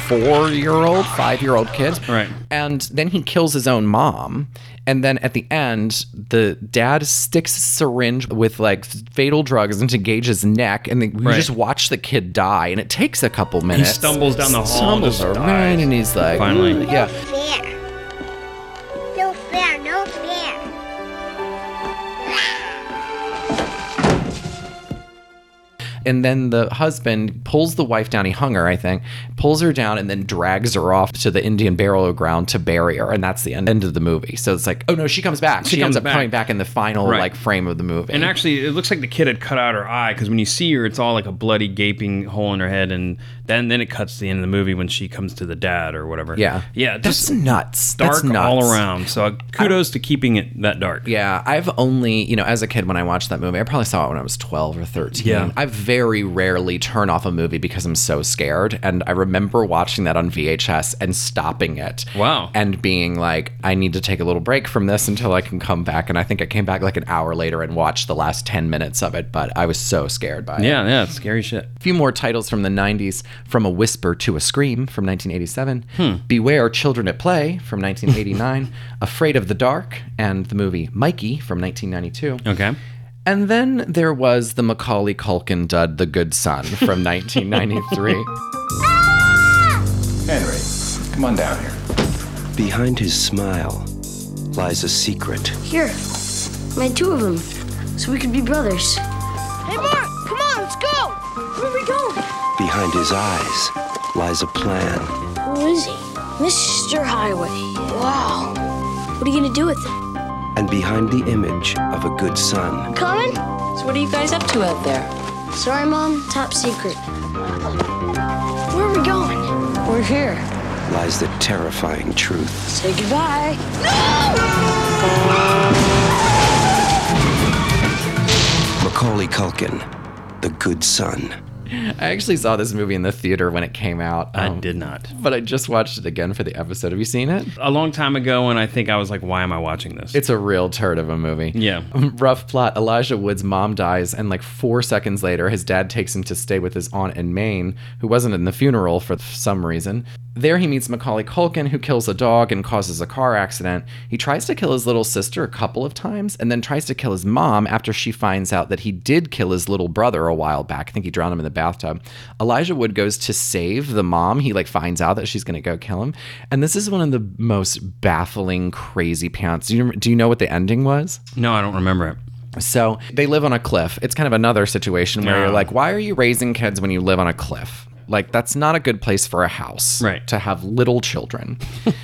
four-year-old, five-year-old kid, Right. And then he kills his own mom. And then at the end, the dad sticks a syringe with like fatal drugs into Gage's neck, and then we Right. just watch the kid die. And it takes a couple minutes. He stumbles down the hall, stumbles just around, dies. and he's like, Finally. yeah. And then the husband pulls the wife down. He hung her, I think, pulls her down, and then drags her off to the Indian burial ground to bury her. And that's the end, end of the movie. So it's like, oh no, she comes back. She, She ends up back. coming back in the final Right. like frame of the movie. And actually, it looks like the kid had cut out her eye because when you see her, it's all like a bloody, gaping hole in her head, and then then it cuts to the end of the movie when she comes to the dad or whatever. yeah, yeah, that's nuts. dark that's nuts. all around. So uh, kudos to keeping it that dark. Yeah, I've only, you know, as a kid when I watched that movie, I probably saw it when I was 12 or 13. Yeah. I very rarely turn off a movie because I'm so scared. And I remember watching that on VHS and stopping it. Wow. And being like, I need to take a little break from this until I can come back. And I think I came back like an hour later and watched the last 10 minutes of it, but I was so scared by it. Yeah, yeah, scary shit. A few more titles from the 90s From a Whisper to a Scream from 1987, Hmm. Beware Children at Play from 1989, Afraid of the Dark, and the movie Mikey from 1992. Okay. And then there was the Macaulay Culkin dud The Good Son from 1993. Henry, come on down here. Behind his smile lies a secret. Here, made two of them, so we could be brothers. Behind his eyes lies a plan. Who is he? Mr. Highway. Wow. What are you gonna do with it? And behind the image of a good son Coming? So what are you guys up to out there? Sorry, Mom. Top secret. Where are we going? We're here. lies the terrifying truth. Say goodbye. No! Macaulay Culkin, the good son. I actually saw this movie in the theater when it came out. I um, did not. But I just watched it again for the episode. Have you seen it? A long time ago, and I think I was like, why am I watching this? It's a real turd of a movie. Yeah. Rough plot. Elijah Wood's mom dies, and like four seconds later, his dad takes him to stay with his aunt in Maine, who wasn't in the funeral for some reason. There, he meets Macaulay Culkin, who kills a dog and causes a car accident. He tries to kill his little sister a couple of times, and then tries to kill his mom after she finds out that he did kill his little brother a while back. I think he drowned him in the bathtub. Elijah Wood goes to save the mom. He like finds out that she's going to go kill him, and this is one of the most baffling, crazy pants. Do you do you know what the ending was? No, I don't remember it. So they live on a cliff. It's kind of another situation where you're Oh. like, why are you raising kids when you live on a cliff? Like, that's not a good place for a house. Right. To have little children.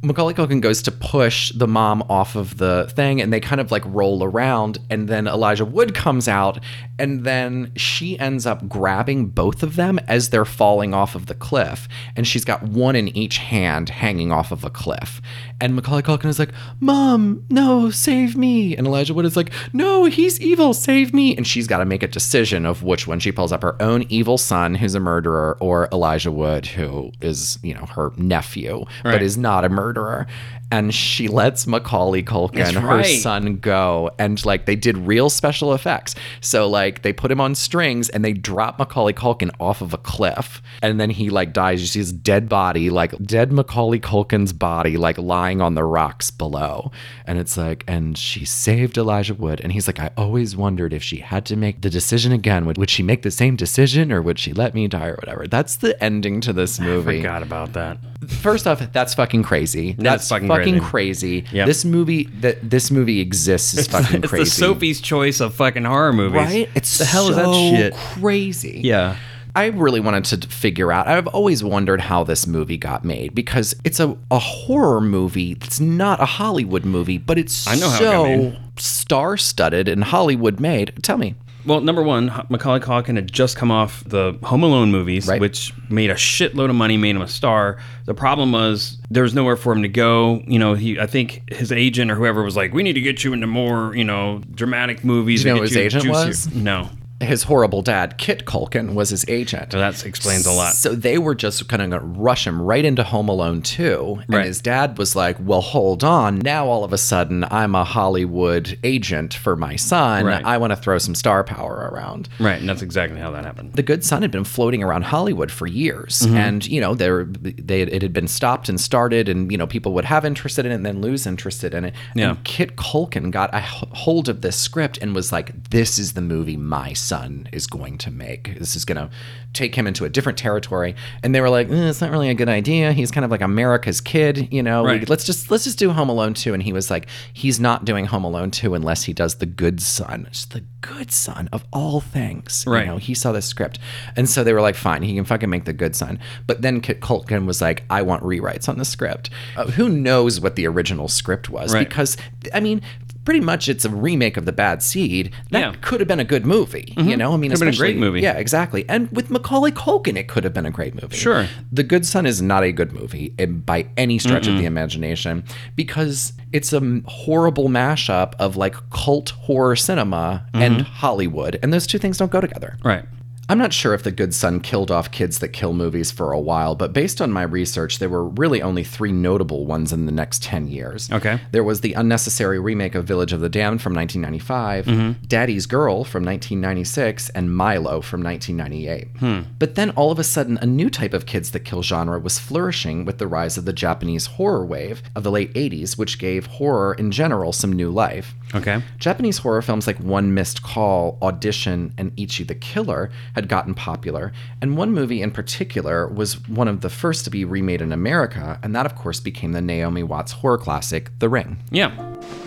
Macaulay Culkin goes to push the mom off of the thing and they kind of like roll around and then Elijah Wood comes out and then she ends up grabbing both of them as they're falling off of the cliff and she's got one in each hand hanging off of a cliff and Macaulay Culkin is like mom no save me. And Elijah Wood is like no he's evil save me. And she's got to make a decision of which one. She pulls up her own evil son who's a murderer or Elijah Wood who is you know her nephew but is not a murderer. And she lets Macaulay Culkin, That's her son, go. And like they did real special effects. So like they put him on strings and they drop Macaulay Culkin off of a cliff. And then he like dies. You see his dead body, like dead Macaulay Culkin's body, like lying on the rocks below. And it's like, and she saved Elijah Wood. And he's like, I always wondered if she had to make the decision again, would, would she make the same decision or would she let me die or whatever? That's the ending to this movie. I forgot about that. First off, that's fucking crazy. That's That's, fucking fucking, crazy. crazy. Yep. This movie that this movie exists is fucking it's crazy. the Sophie's choice of fucking horror movies. right? It's the hell is that shit? Crazy. Yeah. I really wanted to figure out. I've always wondered how this movie got made because it's a, a horror movie. It's not a Hollywood movie, but it's I know so star-studded and Hollywood made. Tell me. Well, number one, Macaulay Culkin had just come off the Home Alone movies, Right. which made a shitload of money, made him a star. The problem was there was nowhere for him to go. You know, he I think his agent or whoever was like, "We need to get you into more, you know, dramatic movies." You know his agent juicier-" was? No. His horrible dad, Kit Culkin, was his agent. So that explains a lot. So they were just kind of going to rush him right into Home Alone 2. And Right. his dad was like, well, hold on. Now all of a sudden, I'm a Hollywood agent for my son. Right. I want to throw some star power around. Right, and that's exactly how that happened. The Good Son had been floating around Hollywood for years, Mhm. and you know there they it had been stopped and started, and you know people would have interest in it and then lose interest in it. Yeah. And Kit Culkin got a hold of this script and was like, "This is the movie my son is going to make. This is going to take him into a different territory." And they were like, "Eh, "It's not really a good idea. He's kind of like America's kid, you know. Right. We- let's just let's just do Home Alone 2." And he was like, "He's not doing Home Alone 2 unless he does The Good Son." It's the Good Son of all things, Right. You know, he saw the script. And so they were like, fine, he can fucking make the good son. But then Kit Culkin was like, I want rewrites on the script. Uh, who knows what the original script was? Right. Because, I mean, pretty much it's a remake of The Bad Seed. That Yeah. could have been a good movie, you Mhm. know? I mean, it's been a great movie. Yeah, exactly. And with Macaulay Culkin, it could have been a great movie. Sure. The Good Son is not a good movie by any stretch of Mm-mm. the imagination because it's a horrible mashup of like cult horror cinema and Mhm. Hollywood. And those two things don't go together. Right. I'm not sure if The Good Son killed off kids that kill movies for a while, but based on my research, there were really only three notable ones in the next 10 years. Okay. There was the unnecessary remake of Village of the Damned from 1995, Mhm. Daddy's Girl from 1996, and Milo from 1998. Hmm. But then all of a sudden, a new type of kids that kill genre was flourishing with the rise of the Japanese horror wave of the late 80s, which gave horror in general some new life. Okay. Japanese horror films like One Missed Call, Audition, and Ichi the Killer had gotten popular, and one movie in particular was one of the first to be remade in America, and that, of course, became the Naomi Watts horror classic, The Ring. Yeah.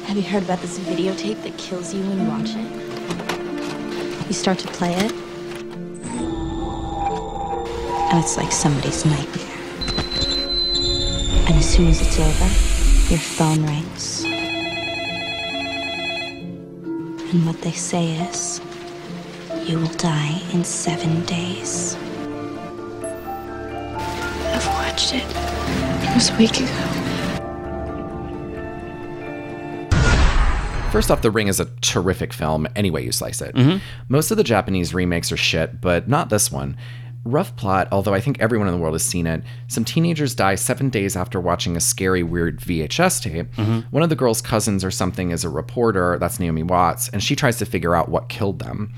Have you heard about this videotape that kills you when you watch it? You start to play it, and it's like somebody's nightmare. And as soon as it's over, your phone rings. And what they say is, you will die in seven days. I've watched it. It was a week ago. First off, The Ring is a terrific film, any way you slice it. Mhm. Most of the Japanese remakes are shit, but not this one. Rough plot, although I think everyone in the world has seen it. Some teenagers die seven days after watching a scary, weird VHS tape. Mhm. One of the girl's cousins or something is a reporter, that's Naomi Watts, and she tries to figure out what killed them.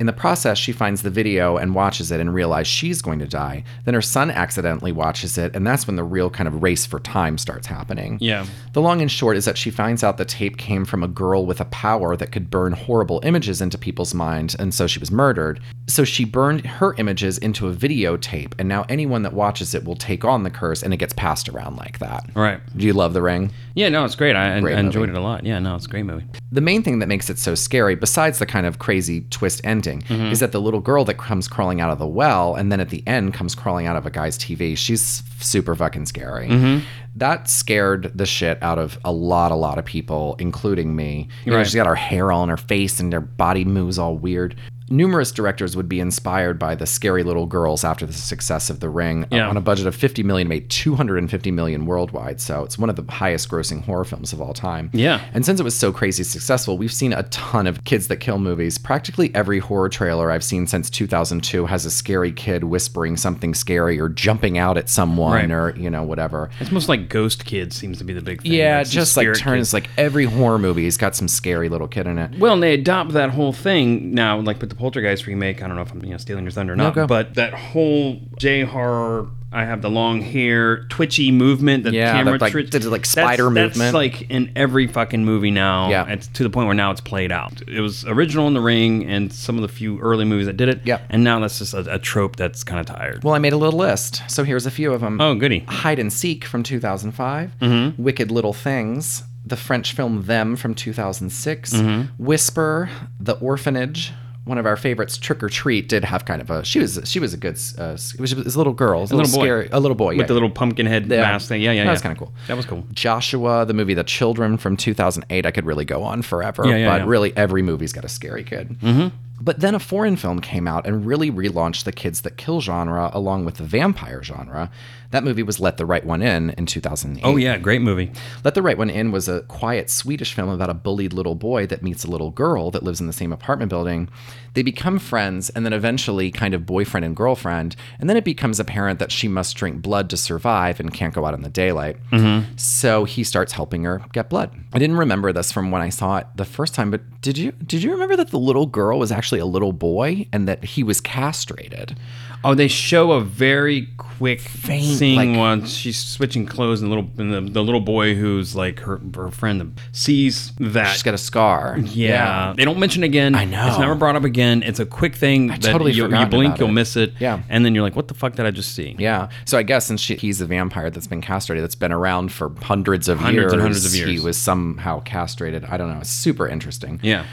In the process, she finds the video and watches it and realizes she's going to die. Then her son accidentally watches it, and that's when the real kind of race for time starts happening. Yeah. The long and short is that she finds out the tape came from a girl with a power that could burn horrible images into people's minds, and so she was murdered. So she burned her images into a videotape, and now anyone that watches it will take on the curse, and it gets passed around like that. Right. Do you love The Ring? Yeah, no, it's great. I, I Great enjoyed it a lot. Yeah, no, it's a great movie. The main thing that makes it so scary, besides the kind of crazy twist ending, Mhm. is that the little girl that comes crawling out of the well and then at the end comes crawling out of a guy's TV. She's super fucking scary. Mhm. That scared the shit out of a lot, a lot of people, including me. You know, she's got her hair all in her face and her body moves all weird. Numerous directors would be inspired by the scary little girls after the success of The Ring. Uh, yeah. On a budget of 50 million, made 250 million worldwide. So it's one of the highest grossing horror films of all time. Yeah. And since it was so crazy successful, we've seen a ton of kids that kill movies. Practically every horror trailer I've seen since 2002 has a scary kid whispering something scary or jumping out at someone Right. or, you know, whatever. It's most like Ghost kids seems to be the big thing. Yeah, like just like turns kids. like every horror movie's got some scary little kid in it. Well, and they adopt that whole thing now, like with the Poltergeist remake. I don't know if I'm you know stealing your thunder or not, go. but that whole J horror. I have the long hair, twitchy movement. The Yeah, camera that, like, like, that's- spider that's, movement. like in every fucking movie now. Yeah. it's to the point where now it's played out. It was original in The Ring and some of the few early movies that did it. Yeah, and now that's just a, a trope that's kind of tired. Well, I made a little list. So here's a few of them. Oh, goody. Hide and Seek from 2005. Mhm. Wicked Little Things. The French film Them from 2006. Mhm. Whisper. The Orphanage. One of our favorites, Trick or Treat, did have kind of a. She was she was a good. Uh, it was, it was a little girl, A little boy. scary, a little boy With yeah. the little pumpkin head mask thing. Yeah, yeah, That yeah. was kind of cool. That was cool. Joshua, the movie The Children from 2008. I could really go on forever, Yeah, yeah, but yeah. really every movie's got a scary kid. Mm-hmm. But then a foreign film came out and really relaunched the kids that kill genre along with the vampire genre. That movie was Let the Right One In in 2008. Oh yeah, great movie. Let the Right One In was a quiet Swedish film about a bullied little boy that meets a little girl that lives in the same apartment building. They become friends and then eventually kind of boyfriend and girlfriend. And then it becomes apparent that she must drink blood to survive and can't go out in the daylight. Mhm. So he starts helping her get blood. I didn't remember this from when I saw it the first time, but did you did you remember that the little girl was actually a little boy and that he was castrated? Oh, they show a very quick scene like- once she's switching clothes, and the little and the, the little boy who's like her her friend sees that She's got a scar. Yeah. they don't mention again. I know. it's never brought up again. It's a quick thing that totally you, you blink, you'll it. miss it. Yeah. and then you're like, what the fuck did I just see? Yeah. So I guess since she, he's a vampire that's been castrated, that's been around for hundreds of Hundreds years, and hundreds of years. he was somehow castrated. I don't know. It's super interesting. Yeah.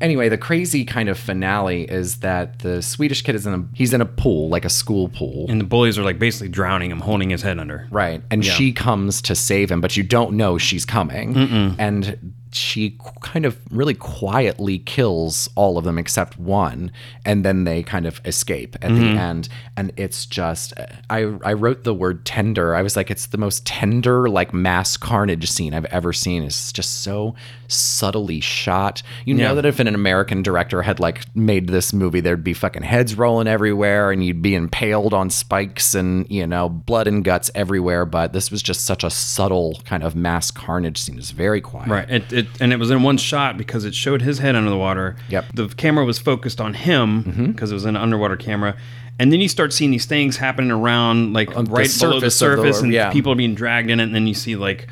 Anyway, the crazy kind of finale is that the Swedish kid is in a he's in a pool, like a school pool. And the bullies are like basically drowning him, holding his head under. Right. And Yeah. she comes to save him, but you don't know she's coming. Mm-mm. And she kind of really quietly kills all of them except one. And then they kind of escape at Mhm. the end. And it's just, I, I wrote the word tender. I was like, it's the most tender, like mass carnage scene I've ever seen. It's just so subtly shot. You know that if an American director had like made this movie, there'd be fucking heads rolling everywhere and you'd be impaled on spikes and, you know, blood and guts everywhere. But this was just such a subtle kind of mass carnage scene. It's very quiet. Right. It, it and it was in one shot because it showed his head under the water. Yep. The camera was focused on him mm-hmm. because it was an underwater camera. And then you start seeing these things happening around, like the right below the surface the- and yeah. people are being dragged in it. And then you see like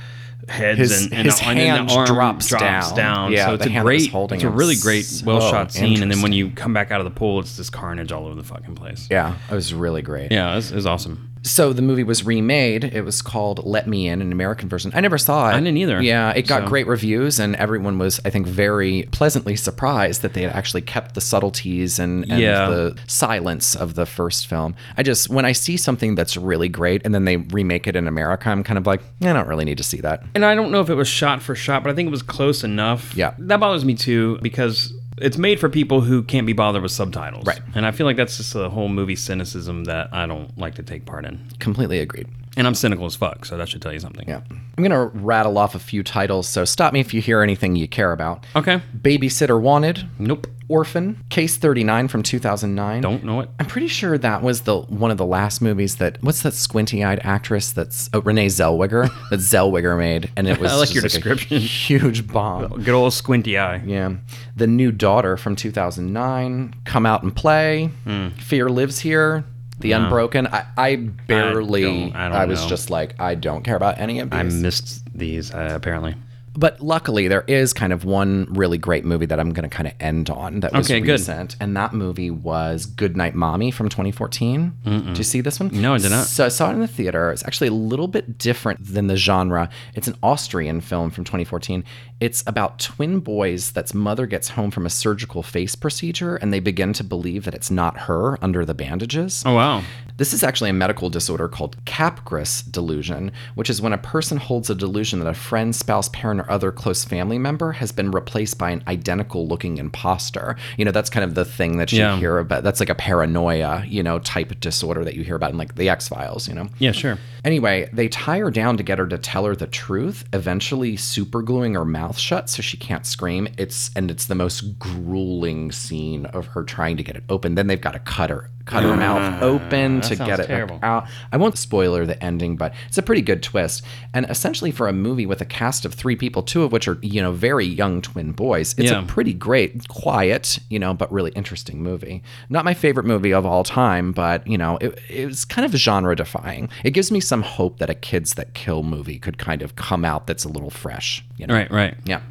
heads His- and, and, his then hand the arm drops down. Yeah, so it's the a great, it's a really great, So well shot scene. And then when you come back out of the pool, it's this carnage all over the fucking place. Yeah, it was really great. Yeah, it was, it was awesome. So the movie was remade. It was called Let Me In, an American version. I never saw it. I didn't either. Yeah, it got So- great reviews, and everyone was, I think, very pleasantly surprised that they had actually kept the subtleties and, and Yeah. the silence of the first film. I just, when I see something that's really great and then they remake it in America, I'm kind of like, I don't really need to see that. And I don't know if it was shot for shot, but I think it was close enough. Yeah. That bothers me too because It's made for people who can't be bothered with subtitles. Right. And I feel like that's just a whole movie cynicism that I don't like to take part in. Completely agreed. And I'm cynical as fuck, so that should tell you something. Yeah. I'm going to rattle off a few titles, so stop me if you hear anything you care about. Okay. Babysitter Wanted. Nope. Orphan. Case 39 from 2009. Don't know it. I'm pretty sure that was the one of the last movies that what's that squinty-eyed actress that's oh, Renee Zellweger that Zellweger made and it was I like your a description. huge bomb. Good old squinty eye. Yeah. The New Daughter from 2009, Come Out and Play, Fear Lives Here, The No. Unbroken. I, I barely, don't- I don't was know. just like, I don't care about any of these. I missed these, uh, apparently. But luckily, there is kind of one really great movie that I'm going to kind of end on that was Okay, good. recent, and that movie was Goodnight Mommy from 2014. Did you see this one? No, I did not. So I saw it in the theater. It's actually a little bit different than the genre. It's an Austrian film from 2014. It's about twin boys that's mother gets home from a surgical face procedure, and they begin to believe that it's not her under the bandages. Oh, wow. This is actually a medical disorder called Capgras delusion, which is when a person holds a delusion that a friend, spouse, parent, or other close family member has been replaced by an identical looking imposter. You know, that's kind of the thing that you Yeah. hear about. That's like a paranoia, you know, type disorder that you hear about in like the X Files, you know? Yeah, sure. Anyway, they tie her down to get her to tell her the truth, eventually supergluing her mouth shut so she can't scream. It's and it's the most grueling scene of her trying to get it open. Then they've got to cut her cut her mouth ah, open that to get it out. I won't spoiler the ending, but it's a pretty good twist. And essentially for a movie with a cast of 3 people, two of which are, you know, very young twin boys, it's Yeah. a pretty great, quiet, you know, but really interesting movie. Not my favorite movie of all time, but, you know, it, it was kind of genre defying. It gives me some hope that a Kids That Kill movie could kind of come out that's a little fresh, you know. Right, right. Yeah.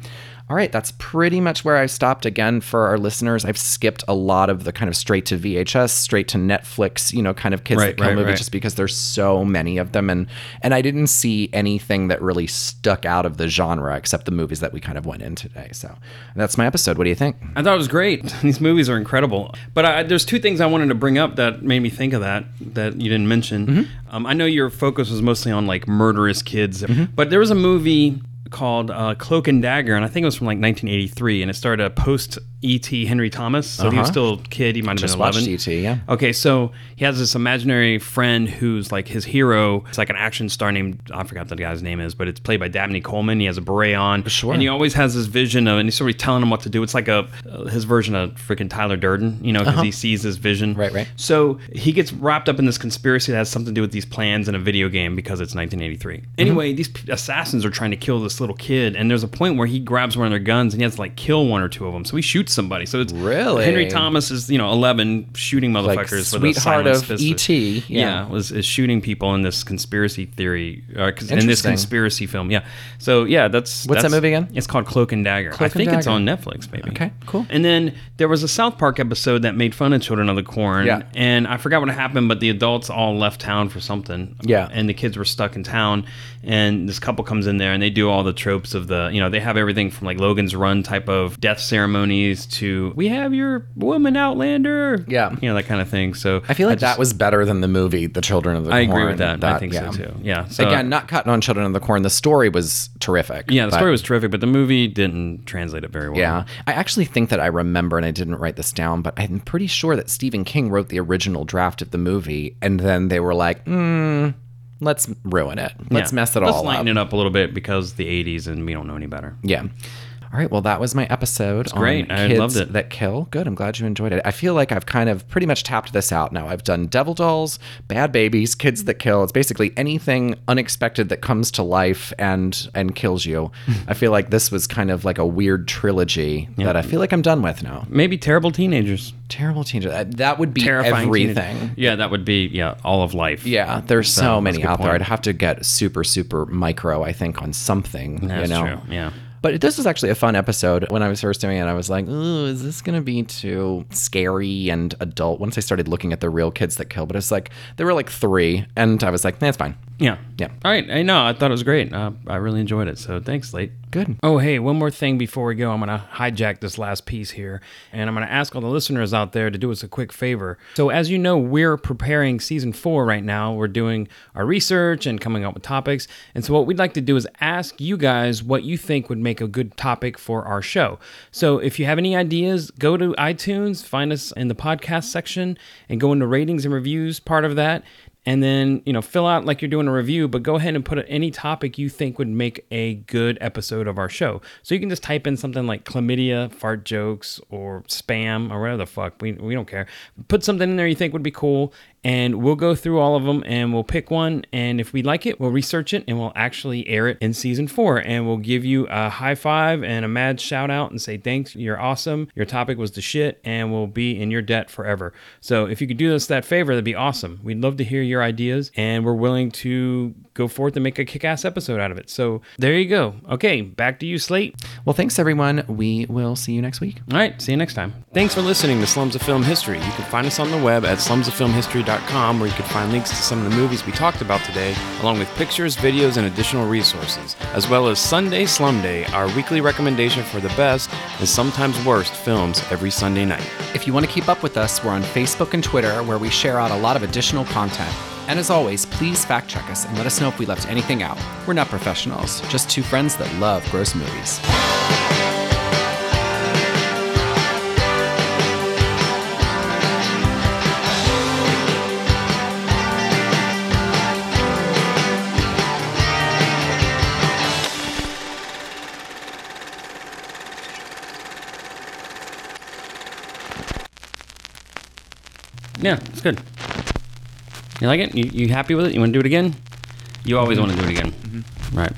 All right, that's pretty much where I stopped again for our listeners. I've skipped a lot of the kind of straight to VHS, straight to Netflix, you know, kind of kids Right, that kill right, movie right. just because there's so many of them and and I didn't see anything that really stuck out of the genre except the movies that we kind of went in today. So, that's my episode. What do you think? I thought it was great. These movies are incredible. But I, there's two things I wanted to bring up that made me think of that that you didn't mention. Mm-hmm. Um, I know your focus was mostly on like murderous kids, but there was a movie called uh, Cloak and Dagger, and I think it was from like 1983, and it started a post E.T. Henry Thomas. So he was Uh-huh. still a kid. He might have Just been watched 11. E.T., yeah. Okay, so he has this imaginary friend who's like his hero. It's like an action star named I forgot the guy's name is, but it's played by Dabney Coleman. He has a beret on, Sure. and he always has this vision of, and he's sort of telling him what to do. It's like a uh, his version of freaking Tyler Durden, you know, because Uh-huh. he sees his vision. Right, right. So he gets wrapped up in this conspiracy that has something to do with these plans in a video game because it's 1983. Mm-hmm. Anyway, these p- assassins are trying to kill this little kid, and there's a point where he grabs one of their guns and he has to like kill one or two of them. So he shoots somebody. So it's Really? Henry Thomas is you know 11 shooting Like motherfuckers a sweetheart of. E.T., yeah. Yeah. was is shooting people in this conspiracy theory uh, in this conspiracy film. Yeah. So yeah, that's What's that that's- movie again? It's called Cloak and Dagger. Cloak I think it's on Netflix, maybe. Okay, cool. And then there was a South Park episode that made fun of Children of the Corn. Yeah. And I forgot what happened, but the adults all left town for something. Yeah. And the kids were stuck in town. And this couple comes in there and they do all the tropes of the, you know, they have everything from like Logan's Run type of death ceremonies to we have your woman Outlander. Yeah. You know, that kind of thing. So I feel like just- that was better than the movie The Children of the Corn. I Corn. agree with that. I think so, too. Yeah, so- Again, not cutting on Children of the Corn. The story was terrific. Yeah, the story was terrific, but the movie didn't translate it very well. Yeah. I actually think that I remember, and I didn't write this down, but I'm pretty sure that Stephen King wrote the original draft of the movie, and then they were like, hmm, let's ruin it. Let's Yeah. mess it all up. Let's lighten up. it up a little bit because the 80s and we don't know any better. Yeah. All right. Well, that was my episode. It's great. On I kids loved it. That kill. Good. I'm glad you enjoyed it. I feel like I've kind of pretty much tapped this out now. I've done Devil Dolls, Bad Babies, Kids That Kill. It's basically anything unexpected that comes to life and and kills you. I feel like this was kind of like a weird trilogy that I feel like I'm done with now. Maybe terrible teenagers. Terrible teenagers. Uh, That would be Terrifying everything. Yeah, that would be yeah all of life. Yeah, there's so, So, many out there. I'd have to get super, super micro, I think, on something. That's you know? true. Yeah. But this was actually a fun episode. When I was first doing it, I was like, "Ooh, is this going to be too scary and adult?" Once I started looking at the real kids that kill, but it's like there were like three, and I was like, "That's fine." Yeah. Yeah. All right. I know. I thought it was great. Uh, I really enjoyed it. So thanks, Late. Good. Oh, hey, one more thing before we go. I'm going to hijack this last piece here, and I'm going to ask all the listeners out there to do us a quick favor. So, as you know, we're preparing season four right now. We're doing our research and coming up with topics. And so, what we'd like to do is ask you guys what you think would make a good topic for our show. So, if you have any ideas, go to iTunes, find us in the podcast section, and go into ratings and reviews part of that. And then you know fill out like you're doing a review but go ahead and put any topic you think would make a good episode of our show. So you can just type in something like chlamydia fart jokes or spam or whatever the fuck. We, we don't care. Put something in there you think would be cool and we'll go through all of them and we'll pick one. And if we like it we'll research it and we'll actually air it in season four. And we'll give you a high five and a mad shout out and say thanks you're awesome. Your topic was the shit and we'll be in your debt forever. So if you could do us that favor that'd be awesome. We'd love to hear your ideas and we're willing to go forth and make a kick-ass episode out of it. So there you go. Okay back to you slate. Well thanks everyone. We will see you next week. All right see you next time. Thanks for listening to slums of film history. You can find us on the web at slumsoffilmhistory.com where you can find links to some of the movies we talked about today, along with pictures, videos, and additional resources, as well as Sunday Slum Day, our weekly recommendation for the best and sometimes worst films every Sunday night. If you want to keep up with us, we're on Facebook and Twitter, where we share out a lot of additional content. And as always, please fact check us and let us know if we left anything out. We're not professionals, just two friends that love gross movies. Yeah, it's good. You like it? You, you happy with it? You want to do it again? You always want to do it again. Mm-hmm. Right.